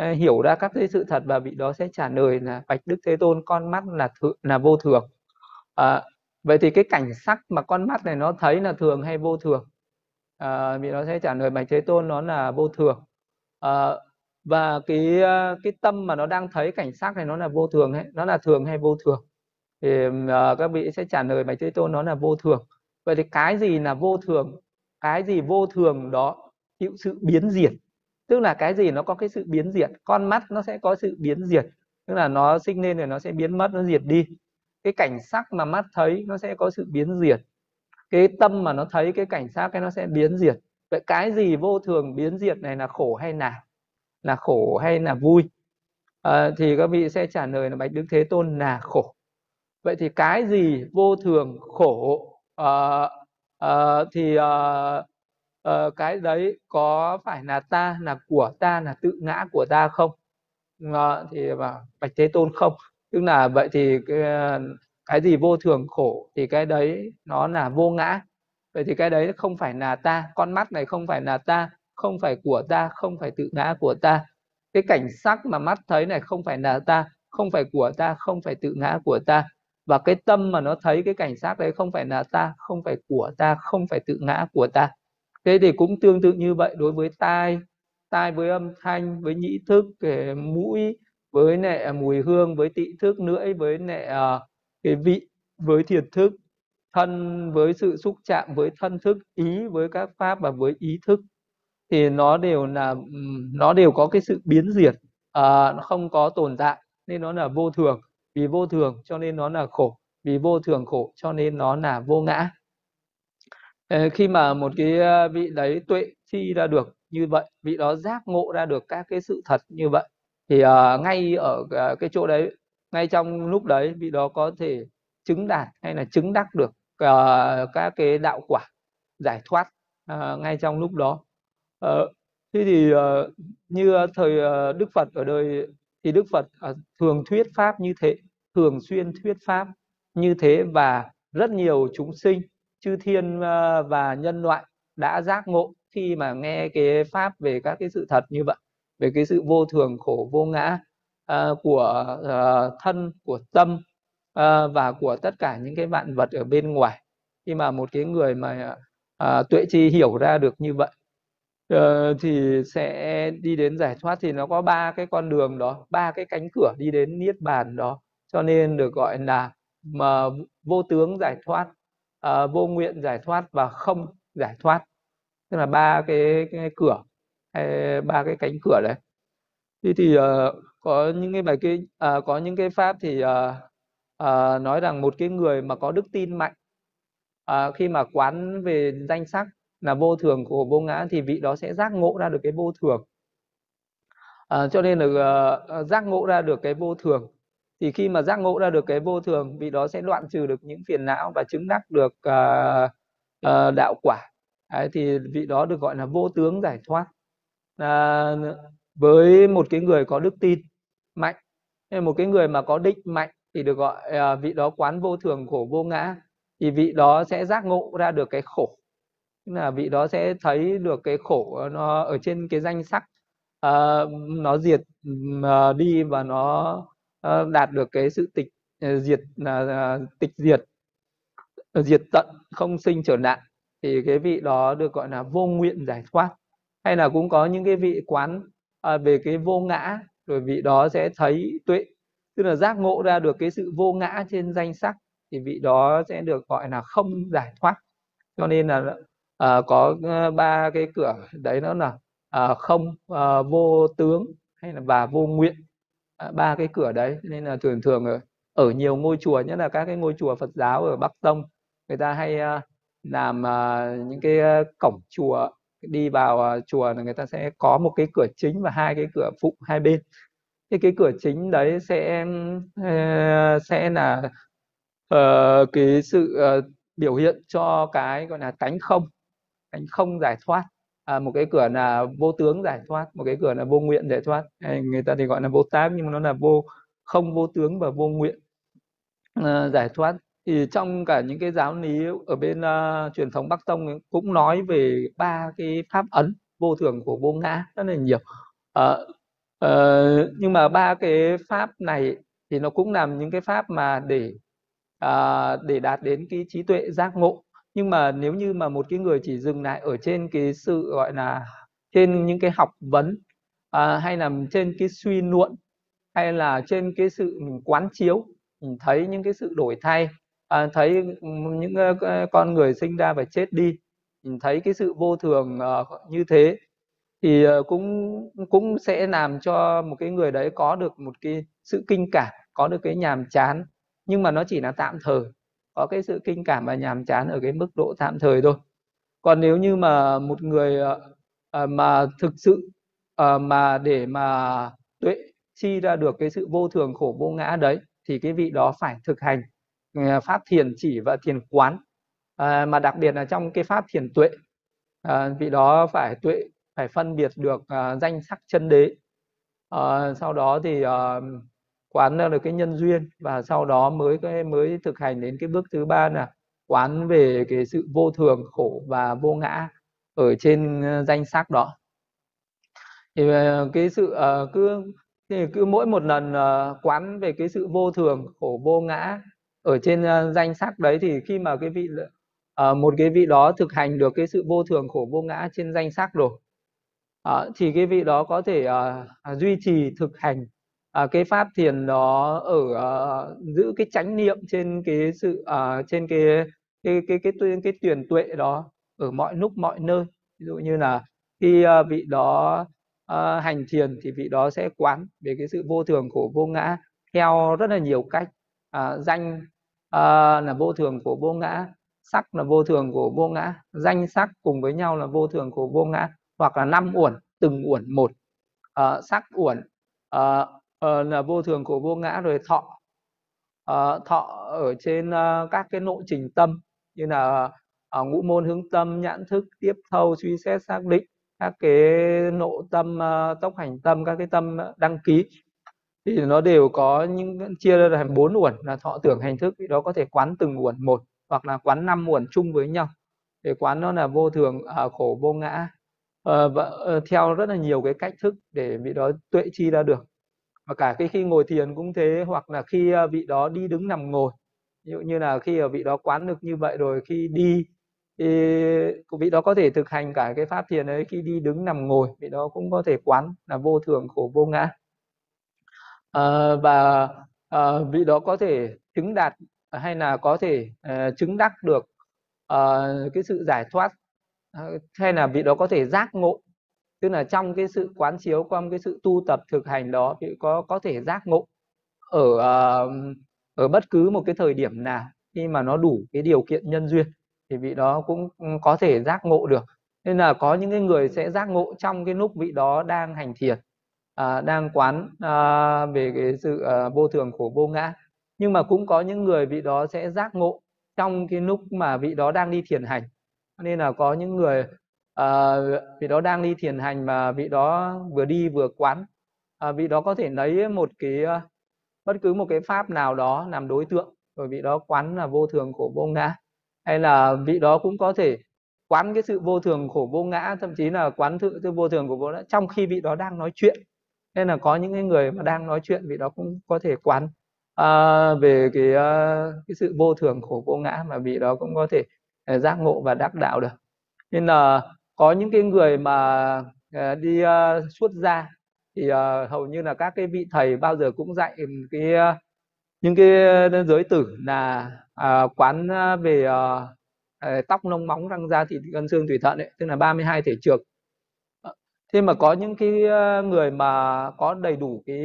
Ờ, hiểu ra các cái sự thật và vị đó sẽ trả lời là bạch Đức Thế Tôn con mắt là thượng, là vô thường. À, vậy thì cái cảnh sắc mà con mắt này nó thấy là thường hay vô thường? À, vị đó sẽ trả lời bạch Thế Tôn nó là vô thường. À, và cái cái tâm mà nó đang thấy cảnh sắc này nó là vô thường ấy nó là thường hay vô thường? Thì uh, các vị sẽ trả lời bạch thế tôn nó là vô thường. Vậy thì cái gì là vô thường? Cái gì vô thường đó chịu sự biến diệt? Tức là cái gì nó có cái sự biến diệt con mắt nó sẽ có sự biến diệt. Tức là nó sinh lên rồi nó sẽ biến mất nó diệt đi. Cái cảnh sắc mà mắt thấy nó sẽ có sự biến diệt. Cái tâm mà nó thấy cái cảnh sắc cái nó sẽ biến diệt. Vậy cái gì vô thường biến diệt này là khổ hay nào là khổ hay là vui? À, thì các vị sẽ trả lời là bạch đức thế tôn là khổ. Vậy thì cái gì vô thường khổ? À, à, thì à, uh, cái đấy có phải là ta là của ta là tự ngã của ta không uh, thì bảo bạch thế tôn không tức là vậy thì cái, cái gì vô thường khổ thì cái đấy nó là vô ngã vậy thì cái đấy không phải là ta con mắt này không phải là ta không phải của ta không phải tự ngã của ta cái cảnh sắc mà mắt thấy này không phải là ta không phải của ta không phải tự ngã của ta và cái tâm mà nó thấy cái cảnh sắc đấy không phải là ta không phải của ta không phải tự ngã của ta thế thì cũng tương tự như vậy đối với tai tai với âm thanh với nhĩ thức cái mũi với nệ à, mùi hương với tị thức lưỡi với nệ à, cái vị với thiệt thức thân với sự xúc chạm với thân thức ý với các pháp và với ý thức. Thì nó đều là nó đều có cái sự biến diệt à, nó không có tồn tại nên nó là vô thường. Vì vô thường cho nên nó là khổ vì vô thường khổ cho nên nó là vô ngã. Ờ, khi mà một cái ờ, vị đấy tuệ chi ra được như vậy vị đó giác ngộ ra được các cái sự thật như vậy thì uh, ngay ở uh, cái chỗ đấy ngay trong lúc đấy vị đó có thể chứng đạt hay là chứng đắc được uh, các cái đạo quả giải thoát uh, ngay trong lúc đó. Uh, thế thì uh, như thời uh, Đức Phật ở đời thì Đức Phật uh, thường thuyết pháp như thế thường xuyên thuyết pháp như thế và rất nhiều chúng sinh chư thiên ờ, và nhân loại đã giác ngộ khi mà nghe cái pháp về các cái sự thật như vậy về cái sự vô thường khổ vô ngã uh, của uh, thân của tâm uh, và của tất cả những cái vạn vật ở bên ngoài. Khi mà một cái người mà uh, tuệ chi hiểu ra được như vậy uh, thì sẽ đi đến giải thoát thì nó có ba cái con đường đó ba cái cánh cửa đi đến niết bàn đó. Cho nên được gọi là mà vô tướng giải thoát. Ờ, vô nguyện giải thoát và không giải thoát. Tức là ba cái, cái cửa hay ba cái cánh cửa đấy. Thì thì uh, có những cái bài kinh, uh, có những cái pháp thì uh, uh, nói rằng một cái người mà có đức tin mạnh uh, khi mà quán về danh sắc là vô thường của vô ngã thì vị đó sẽ giác ngộ ra được cái vô thường. Uh, cho nên là uh, giác ngộ ra được cái vô thường thì khi mà giác ngộ ra được cái vô thường vị đó sẽ đoạn trừ được những phiền não và chứng đắc được uh, uh, đạo quả. Đấy, thì vị đó được gọi là vô tướng giải thoát. À, với một cái người có đức tin mạnh. Một cái người mà có định mạnh thì được gọi à, vị đó quán vô thường khổ vô ngã. Thì vị đó sẽ giác ngộ ra được cái khổ. Là vị đó sẽ thấy được cái khổ nó ở trên cái danh sắc uh, nó diệt uh, đi và nó Ờ, đạt được cái sự tịch ờ, diệt ờ, tịch diệt diệt tận không sinh trở nạn thì cái vị đó được gọi là vô nguyện giải thoát. Hay là cũng có những cái vị quán về cái vô ngã rồi vị đó sẽ thấy tuệ. Tức là giác ngộ ra được cái sự vô ngã trên danh sắc thì vị đó sẽ được gọi là không giải thoát. Cho nên là à, có ba cái cửa đấy nó là uh, không uh, vô tướng hay là và vô nguyện. À, ba cái cửa đấy nên là thường thường ở, ở nhiều ngôi chùa nhất là các cái ngôi chùa Phật giáo ở Bắc Tông người ta hay à, làm à, những cái cổng chùa đi vào chùa là người ta sẽ có một cái cửa chính và hai cái cửa phụ hai bên. Thì cái cửa chính đấy sẽ ờ, sẽ là uh, cái sự uh, biểu hiện cho cái gọi là cánh không cánh không giải thoát à, một cái cửa là vô tướng giải thoát một cái cửa là vô nguyện giải thoát. Người ta thì gọi là vô tác nhưng mà nó là vô không vô tướng và vô nguyện à, giải thoát. Thì trong cả những cái giáo lý ở bên uh, truyền thống Bắc Tông cũng nói về ba cái pháp ấn vô thường của vô ngã rất là nhiều. À, uh, nhưng mà ba cái pháp này thì nó cũng làm những cái pháp mà để uh, để đạt đến cái trí tuệ giác ngộ nhưng mà nếu như mà một cái người chỉ dừng lại ở trên cái sự gọi là trên những cái học vấn à, hay là trên cái suy luận hay là trên cái sự mình quán chiếu mình thấy những cái sự đổi thay à, thấy những uh, con người sinh ra và chết đi mình thấy cái sự vô thường uh, như thế thì uh, cũng cũng sẽ làm cho một cái người đấy có được một cái sự kinh cảm có được cái nhàm chán. Nhưng mà nó chỉ là tạm thời có cái sự kinh cảm và nhàm chán ở cái mức độ tạm thời thôi. Còn nếu như mà một người uh, mà thực sự uh, mà để mà tuệ chi ra được cái sự vô thường khổ vô ngã đấy thì cái vị đó phải thực hành pháp thiền chỉ và thiền quán. Uh, mà đặc biệt là trong cái pháp thiền tuệ uh, vị đó phải tuệ phải phân biệt được uh, danh sắc chân đế. Uh, sau đó thì uh, quán ra được cái nhân duyên và sau đó mới cái, mới thực hành đến cái bước thứ ba là quán về cái sự vô thường, khổ và vô ngã ở trên ờ, danh sắc đó. Thì ờ, cái sự ờ, cứ, thì cứ mỗi một lần quán về cái sự vô thường, khổ, vô ngã ở trên danh sắc đấy thì khi mà cái vị một cái vị đó thực hành được cái sự vô thường, khổ, vô ngã trên danh sắc rồi thì cái vị đó có thể duy trì, thực hành à, cái pháp thiền đó ở uh, giữ cái chánh niệm trên cái sự uh, trên cái cái cái cái cái, cái tuyển tuệ đó ở mọi lúc mọi nơi. Ví dụ như là khi uh, vị đó uh, hành thiền thì vị đó sẽ quán về cái sự vô thường của vô ngã theo rất là nhiều cách. Uh, danh uh, là vô thường của vô ngã sắc là vô thường của vô ngã danh sắc cùng với nhau là vô thường của vô ngã hoặc là năm uẩn từng uẩn một. Uh, sắc uẩn uh, uh, là vô thường của vô ngã rồi thọ. Uh, thọ ở trên uh, các cái nội trình tâm như là uh, ngũ môn hướng tâm nhãn thức tiếp thâu suy xét xác định các cái nộ tâm uh, tốc hành tâm các cái tâm đăng ký thì nó đều có những chia ra thành bốn uẩn là thọ tưởng hành thức. Thì đó có thể quán từng uẩn một hoặc là quán năm uẩn chung với nhau. Để quán nó là vô thường à, khổ vô ngã. À, và à, theo rất là nhiều cái cách thức để vị đó tuệ chi ra được và cả cái khi ngồi thiền cũng thế hoặc là khi ờ, vị đó đi đứng nằm ngồi. Ví dụ như là khi ở vị đó quán được như vậy rồi khi đi thì vị đó có thể thực hành cả cái pháp thiền ấy khi đi đứng nằm ngồi vị đó cũng có thể quán là vô thường khổ vô ngã. À, và à, vị đó có thể chứng đạt hay là có thể à, chứng đắc được à, cái sự giải thoát à, hay là vị đó có thể giác ngộ tức là trong cái sự quán chiếu qua cái sự tu tập thực hành đó thì có có thể giác ngộ ở uh, ở bất cứ một cái thời điểm nào. Khi mà nó đủ cái điều kiện nhân duyên thì vị đó cũng có thể giác ngộ được. Nên là có những cái người sẽ giác ngộ trong cái lúc vị đó đang hành thiền à, đang quán à, về cái sự à, vô thường của vô ngã. Nhưng mà cũng có những người vị đó sẽ giác ngộ trong cái lúc mà vị đó đang đi thiền hành. Nên là có những người à, vị đó đang đi thiền hành mà vị đó vừa đi vừa quán. À, vị đó có thể lấy một cái ờ, bất cứ một cái pháp nào đó làm đối tượng rồi vị đó quán là vô thường khổ vô ngã. Hay là vị đó cũng có thể quán cái sự vô thường khổ vô ngã thậm chí là quán sự, vô thường của vô ngã trong khi vị đó đang nói chuyện. Nên là có những cái người mà đang nói chuyện vị đó cũng có thể quán. À, về cái cái sự vô thường khổ vô ngã mà vị đó cũng có thể giác ngộ và đắc đạo được. Nên là có những cái người mà ờ, đi ờ, uh, xuất gia thì uh, hầu như là các cái vị thầy bao giờ cũng dạy cái uh, những cái giới tử là uh, quán về uh, tóc lông móng răng da thịt gân xương thủy thận ấy, tức là 32 thể trược. Thế mà có những cái người mà có đầy đủ cái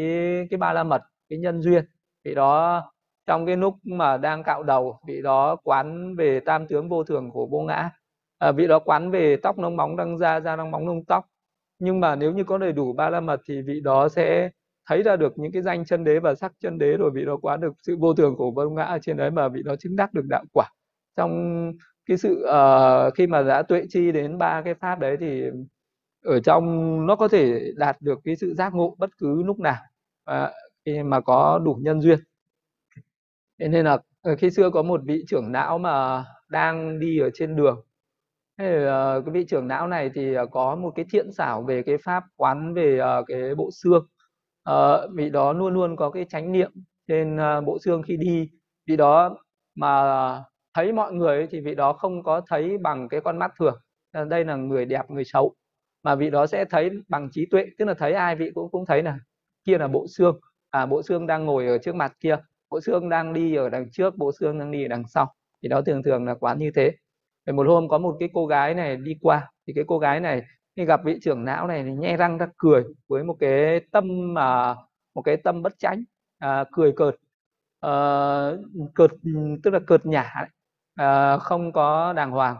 cái ba la mật cái nhân duyên thì đó trong cái lúc mà đang cạo đầu vị đó quán về tam tướng vô thường của vô ngã à, vị đó quán về tóc nóng bóng đang da da nóng bóng nông tóc. Nhưng mà nếu như có đầy đủ ba la mật thì vị đó sẽ thấy ra được những cái danh chân đế và sắc chân đế rồi vị đó quán được sự vô thường của vô ngã ở trên đấy mà vị đó chứng đắc được đạo quả. Trong cái sự uh, khi mà đã tuệ chi đến ba cái pháp đấy thì ở trong nó có thể đạt được cái sự giác ngộ bất cứ lúc nào à, khi mà có đủ nhân duyên. Thế nên là ờ, khi xưa có một vị trưởng não mà đang đi ở trên đường thế uh, cái vị trưởng não này thì ờ, có một cái thiện xảo về cái pháp quán về uh, cái bộ xương. Uh, vị đó luôn luôn có cái chánh niệm trên uh, bộ xương khi đi. Vị đó mà thấy mọi người thì vị đó không có thấy bằng cái con mắt thường. Đây là người đẹp người xấu. Mà vị đó sẽ thấy bằng trí tuệ tức là thấy ai vị cũng cũng thấy là kia là bộ xương. À bộ xương đang ngồi ở trước mặt kia. Bộ xương đang đi ở đằng trước bộ xương đang đi ở đằng sau. Thì đó thường thường là quán như thế rồi một hôm có một cái cô gái này đi qua thì cái cô gái này khi gặp vị trưởng não này thì nhe răng ra cười với một cái tâm mà một cái tâm bất tránh à, cười cợt à, cợt tức là cợt nhả à, không có đàng hoàng.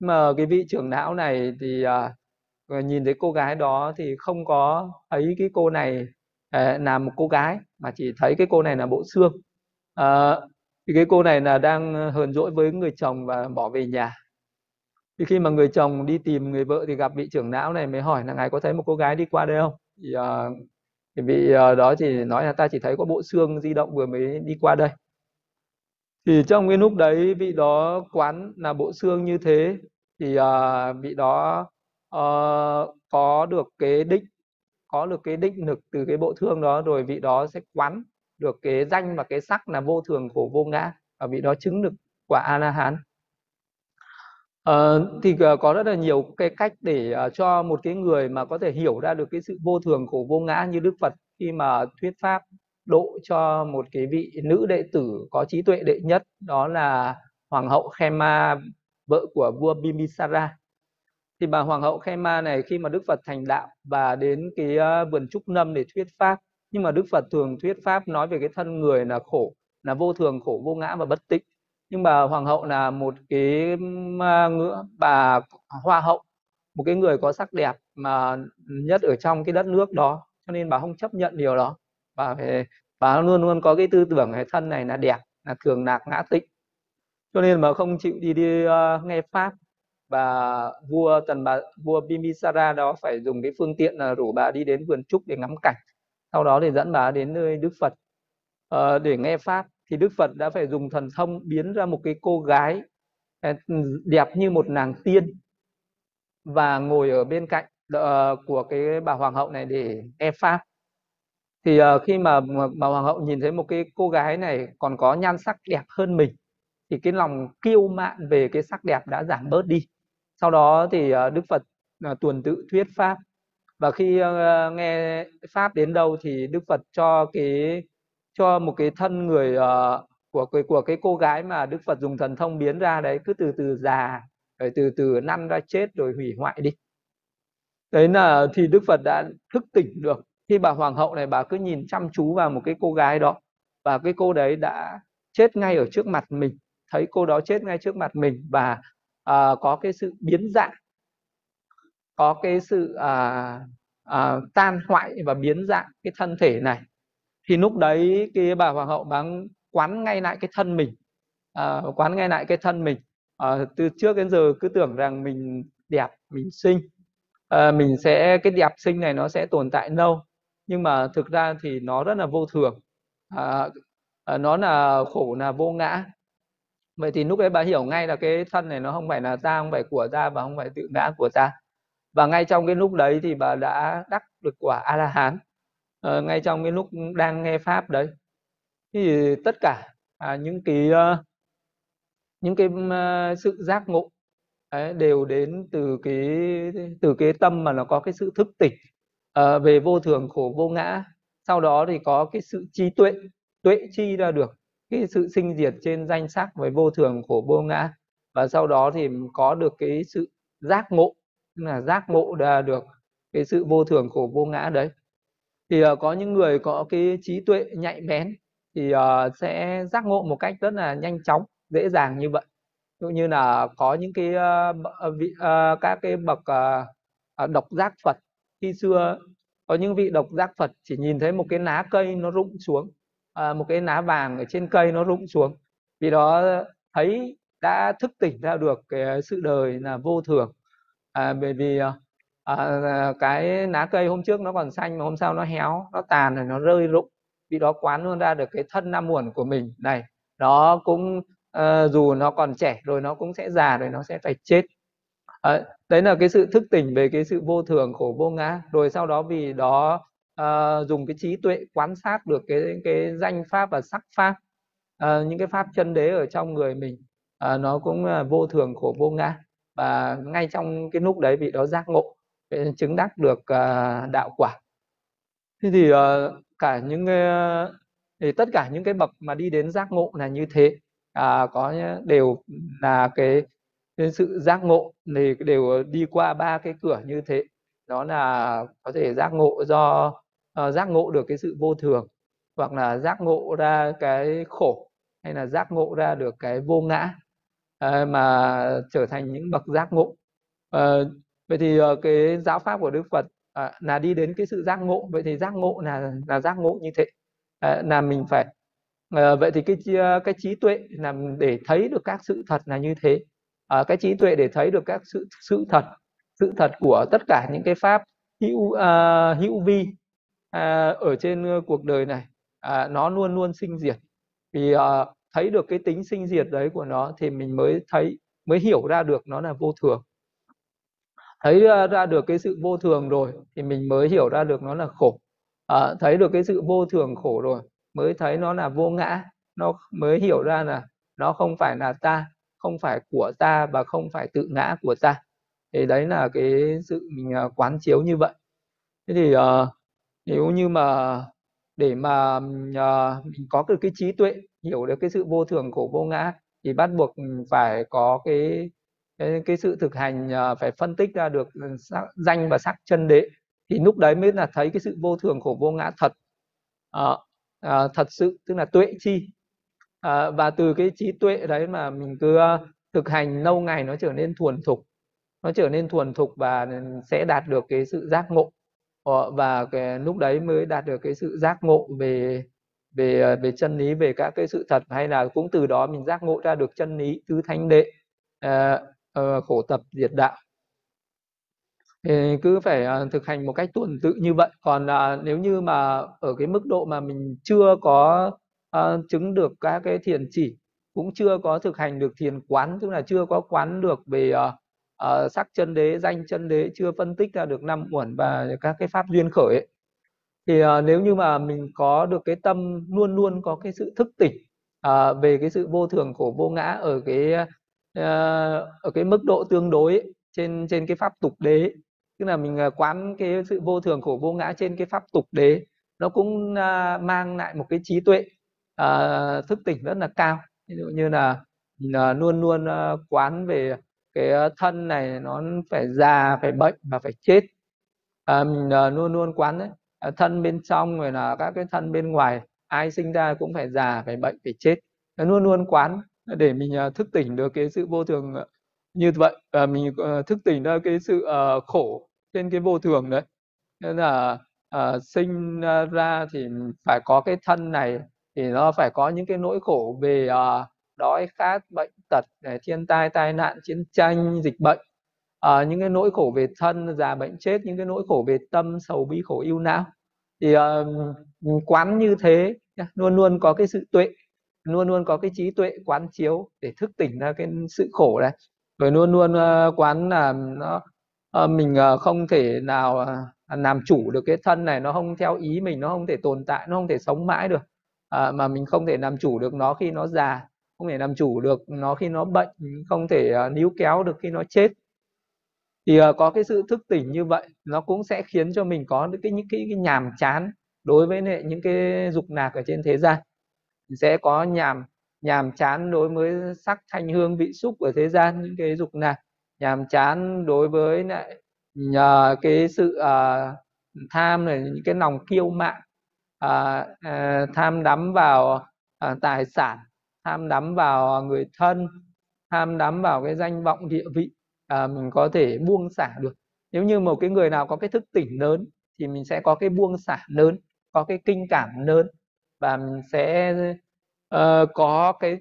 Mà cái vị trưởng não này thì à, nhìn thấy cô gái đó thì không có thấy cái cô này à, là một cô gái mà chỉ thấy cái cô này là bộ xương. À, thì cái cô này là đang ờ, hờn dỗi với người chồng và bỏ về nhà. Thì khi mà người chồng đi tìm người vợ thì gặp vị trưởng não này mới hỏi là ngài có thấy một cô gái đi qua đây không? Thì, uh, thì vị uh, đó chỉ nói là ta chỉ thấy có bộ xương di động vừa mới đi qua đây. Thì trong cái lúc đấy vị đó quán là bộ xương như thế thì uh, vị đó uh, có được cái định có được cái định lực từ cái bộ thương đó rồi vị đó sẽ quán được cái danh và cái sắc là vô thường của vô ngã và vị đó chứng được quả a la hán à, ờ, thì ờ, có rất là nhiều cái cách để ờ, cho một cái người mà có thể hiểu ra được cái sự vô thường của vô ngã như Đức Phật khi mà thuyết pháp độ cho một cái vị nữ đệ tử có trí tuệ đệ nhất đó là hoàng hậu Khema vợ của vua Bimbisara thì bà hoàng hậu Khema này khi mà Đức Phật thành đạo và đến cái vườn trúc nâm để thuyết pháp nhưng mà Đức Phật thường thuyết pháp nói về cái thân người là khổ là vô thường khổ vô ngã và bất tịnh. Nhưng mà hoàng hậu là một cái à, ngựa bà hoa hậu một cái người có sắc đẹp mà nhất ở trong cái đất nước đó cho nên bà không chấp nhận điều đó. Bà phải bà luôn luôn có cái tư tưởng cái thân này là đẹp là thường lạc ngã tịnh. Cho nên mà không chịu đi đi uh, nghe pháp và vua tần bà vua Bimbisara đó phải dùng cái phương tiện là rủ bà đi đến vườn trúc để ngắm cảnh sau đó thì dẫn bà đến nơi Đức Phật. Uh, để nghe pháp thì Đức Phật đã phải dùng thần thông biến ra một cái cô gái ờ, đẹp như một nàng tiên và ngồi ở bên cạnh uh, của cái bà hoàng hậu này để nghe pháp. Thì uh, khi mà bà hoàng hậu nhìn thấy một cái cô gái này còn có nhan sắc đẹp hơn mình thì cái lòng kiêu mạn về cái sắc đẹp đã giảm bớt đi. Sau đó thì uh, Đức Phật uh, tuần tự thuyết pháp và khi uh, nghe pháp đến đâu thì Đức Phật cho cái cho một cái thân người uh, của cái của cái cô gái mà Đức Phật dùng thần thông biến ra đấy cứ từ từ già rồi từ từ năn ra chết rồi hủy hoại đi. Đấy là thì Đức Phật đã thức tỉnh được. Khi bà hoàng hậu này bà cứ nhìn chăm chú vào một cái cô gái đó và cái cô đấy đã chết ngay ở trước mặt mình. Thấy cô đó chết ngay trước mặt mình và uh, có cái sự biến dạng có cái sự à, à, tan hoại và biến dạng cái thân thể này. Thì lúc đấy cái bà hoàng hậu bán quán ngay lại cái thân mình à, quán ngay lại cái thân mình. À, từ trước đến giờ cứ tưởng rằng mình đẹp mình xinh à, mình sẽ cái đẹp xinh này nó sẽ tồn tại lâu nhưng mà thực ra thì nó rất là vô thường. À, à, nó là khổ là vô ngã. Vậy thì lúc đấy bà hiểu ngay là cái thân này nó không phải là ta không phải của ta và không phải tự ngã của ta và ngay trong cái lúc đấy thì bà đã đắc được quả a la hán à, ờ, ngay trong cái lúc đang nghe pháp đấy. Thì tất cả à, những cái uh, những cái uh, sự giác ngộ ấy, đều đến từ cái từ cái tâm mà nó có cái sự thức tỉnh uh, về vô thường khổ vô ngã. Sau đó thì có cái sự trí tuệ tuệ chi ra được cái sự sinh diệt trên danh sắc với vô thường khổ vô ngã. Và sau đó thì có được cái sự giác ngộ là giác ngộ được cái sự vô thường khổ vô ngã đấy. Thì uh, có những người có cái trí tuệ nhạy bén thì uh, sẽ giác ngộ một cách rất là nhanh chóng dễ dàng như vậy. Dụ như là có những cái uh, vị uh, các cái bậc uh, độc giác Phật. Khi xưa có những vị độc giác Phật chỉ nhìn thấy một cái lá cây nó rụng xuống uh, một cái lá vàng ở trên cây nó rụng xuống. Vì đó thấy đã thức tỉnh ra được cái sự đời là vô thường à, bởi vì ờ, à, ờ, cái lá cây hôm trước nó còn xanh mà hôm sau nó héo nó tàn rồi nó rơi rụng vì đó quán luôn ra được cái thân năm muộn của mình. Này nó cũng à, dù nó còn trẻ rồi nó cũng sẽ già rồi nó sẽ phải chết. À, đấy là cái sự thức tỉnh về cái sự vô thường khổ vô ngã. Rồi sau đó vì đó à, dùng cái trí tuệ quan sát được cái cái danh pháp và sắc pháp à, những cái pháp chân đế ở trong người mình à, nó cũng à, vô thường khổ vô ngã và ngay trong cái lúc đấy vị đó giác ngộ chứng đắc được uh, đạo quả. Thế thì uh, cả những uh, thì tất cả những cái bậc mà đi đến giác ngộ là như thế. À, có đều là cái cái sự giác ngộ thì đều đi qua ba cái cửa như thế. Đó là có thể giác ngộ do uh, giác ngộ được cái sự vô thường hoặc là giác ngộ ra cái khổ hay là giác ngộ ra được cái vô ngã. Ờ, mà trở thành những bậc giác ngộ. Ờ, vậy thì ờ, cái giáo pháp của đức phật à, là đi đến cái sự giác ngộ. Vậy thì giác ngộ là là giác ngộ như thế. Là mình phải vậy thì cái cái trí tuệ là để thấy được các sự thật là như thế. À, cái trí tuệ để thấy được các sự sự thật sự thật của tất cả những cái pháp hữu uh, hữu vi uh, ở trên cuộc đời này uh, nó luôn luôn sinh diệt. Vì uh, thấy được cái tính sinh diệt đấy của nó thì mình mới thấy mới hiểu ra được nó là vô thường. Thấy ờ, ra được cái sự vô thường rồi thì mình mới hiểu ra được nó là khổ. À, thấy được cái sự vô thường khổ rồi mới thấy nó là vô ngã. Nó mới hiểu ra là nó không phải là ta không phải của ta và không phải tự ngã của ta. Thì đấy là cái sự mình ờ, quán chiếu như vậy. Thế thì uh, nếu như mà để mà uh, mình có được cái trí tuệ hiểu được cái sự vô thường của vô ngã thì bắt buộc phải có cái cái, cái sự thực hành ờ, phải phân tích ra được ừ, sắc, danh và sắc chân đế thì lúc đấy mới là thấy cái sự vô thường của vô ngã thật. À, à, thật sự tức là tuệ chi. À, và từ cái trí tuệ đấy mà mình cứ thực hành lâu ngày nó trở nên thuần thục nó trở nên thuần thục và ừ, sẽ đạt được cái sự giác ngộ. Và cái lúc đấy mới đạt được cái sự giác ngộ về về ờ, về chân lý về các cái sự thật hay là cũng từ đó mình giác ngộ ra được chân lý tứ thánh đệ uh, uh, khổ tập diệt đạo thì cứ phải uh, thực hành một cách tuần tự như vậy còn uh, nếu như mà ở cái mức độ mà mình chưa có uh, chứng được các cái thiền chỉ cũng chưa có thực hành được thiền quán tức là chưa có quán được về uh, uh, sắc chân đế danh chân đế chưa phân tích ra được năm uẩn và các cái pháp duyên khởi ấy thì à, nếu như mà mình có được cái tâm luôn luôn có cái sự thức tỉnh à, về cái sự vô thường của vô ngã ở cái à, ở cái mức độ tương đối ấy, trên trên cái pháp tục đế tức là mình ờ, quán cái sự vô thường của vô ngã trên cái pháp tục đế nó cũng à, mang lại một cái trí tuệ à, thức tỉnh rất là cao. Ví dụ như là à, luôn luôn à, quán về cái thân này nó phải già phải bệnh và phải chết. À, mình à, luôn luôn quán đấy. Ờ, thân bên trong rồi là các cái thân bên ngoài ai sinh ra cũng phải già phải bệnh phải chết. Luôn luôn quán để mình ờ, thức tỉnh được cái sự vô thường ờ, như vậy. Và mình thức tỉnh ra cái sự khổ trên cái vô thường đấy. Nên là à, sinh ra thì phải có cái thân này thì nó phải có những cái nỗi khổ về à, đói khát bệnh tật thiên tai tai nạn chiến tranh dịch bệnh. À, những cái nỗi khổ về thân già bệnh chết những cái nỗi khổ về tâm sầu bi khổ ưu não thì uh, quán như thế luôn luôn có cái sự tuệ luôn luôn có cái trí tuệ quán chiếu để thức tỉnh ra cái sự khổ này. Rồi luôn luôn uh, quán là nó uh, mình uh, không thể nào uh, làm chủ được cái thân này nó không theo ý mình nó không thể tồn tại nó không thể sống mãi được. Uh, mà mình không thể làm chủ được nó khi nó già không thể làm chủ được nó khi nó bệnh không thể uh, níu kéo được khi nó chết thì uh, có cái sự thức tỉnh như vậy nó cũng sẽ khiến cho mình có những cái những cái, cái nhàm chán đối với những cái dục nạc ở trên thế gian. Sẽ có nhàm nhàm chán đối với sắc thanh hương vị xúc ở thế gian những cái dục nạc. Nhàm chán đối với lại nhờ cái sự uh, tham này những cái lòng kiêu mạn uh, uh, tham đắm vào uh, tài sản tham đắm vào người thân tham đắm vào cái danh vọng địa vị à, mình có thể buông xả được. Nếu như một cái người nào có cái thức tỉnh lớn thì mình sẽ có cái buông xả lớn có cái kinh cảm lớn và mình sẽ uh, có cái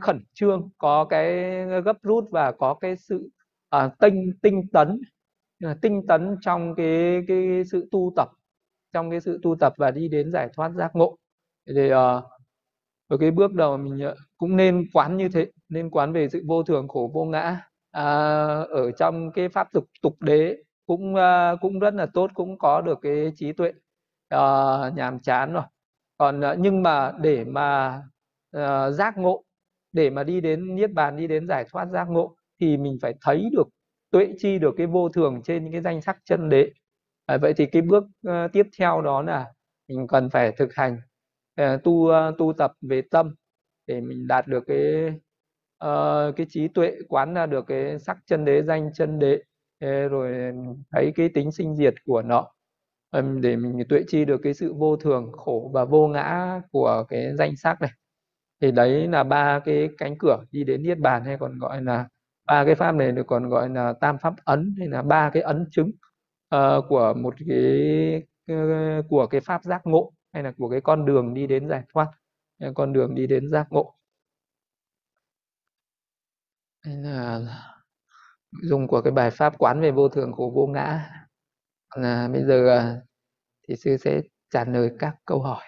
khẩn trương có cái gấp rút và có cái sự uh, tinh tinh tấn à, tinh tấn trong cái cái sự tu tập trong cái sự tu tập và đi đến giải thoát giác ngộ. Thì ờ, uh, ở cái bước đầu mình ờ, cũng nên quán như thế nên quán về sự vô thường khổ vô ngã à, ở trong cái pháp tục tục đế cũng uh, cũng rất là tốt cũng có được cái trí tuệ uh, nhàm chán rồi. Còn uh, nhưng mà để mà uh, giác ngộ để mà đi đến niết bàn đi đến giải thoát giác ngộ thì mình phải thấy được tuệ chi được cái vô thường trên những cái danh sắc chân đế. À, vậy thì cái bước uh, tiếp theo đó là mình cần phải thực hành uh, tu uh, tu tập về tâm để mình đạt được cái uh, cái trí tuệ quán ra được cái sắc chân đế danh chân đế rồi thấy cái tính sinh diệt của nó. Để mình tuệ chi được cái sự vô thường khổ và vô ngã của cái danh sắc này. Thì đấy là ba cái cánh cửa đi đến niết bàn hay còn gọi là ba cái pháp này được còn gọi là tam pháp ấn hay là ba cái ấn chứng uh, của một cái ờ, của cái pháp giác ngộ hay là của cái con đường đi đến giải thoát con đường đi đến giác ngộ đây là nội dung của cái bài pháp quán về vô thường khổ vô ngã. Là bây giờ à, thì sư sẽ trả lời các câu hỏi.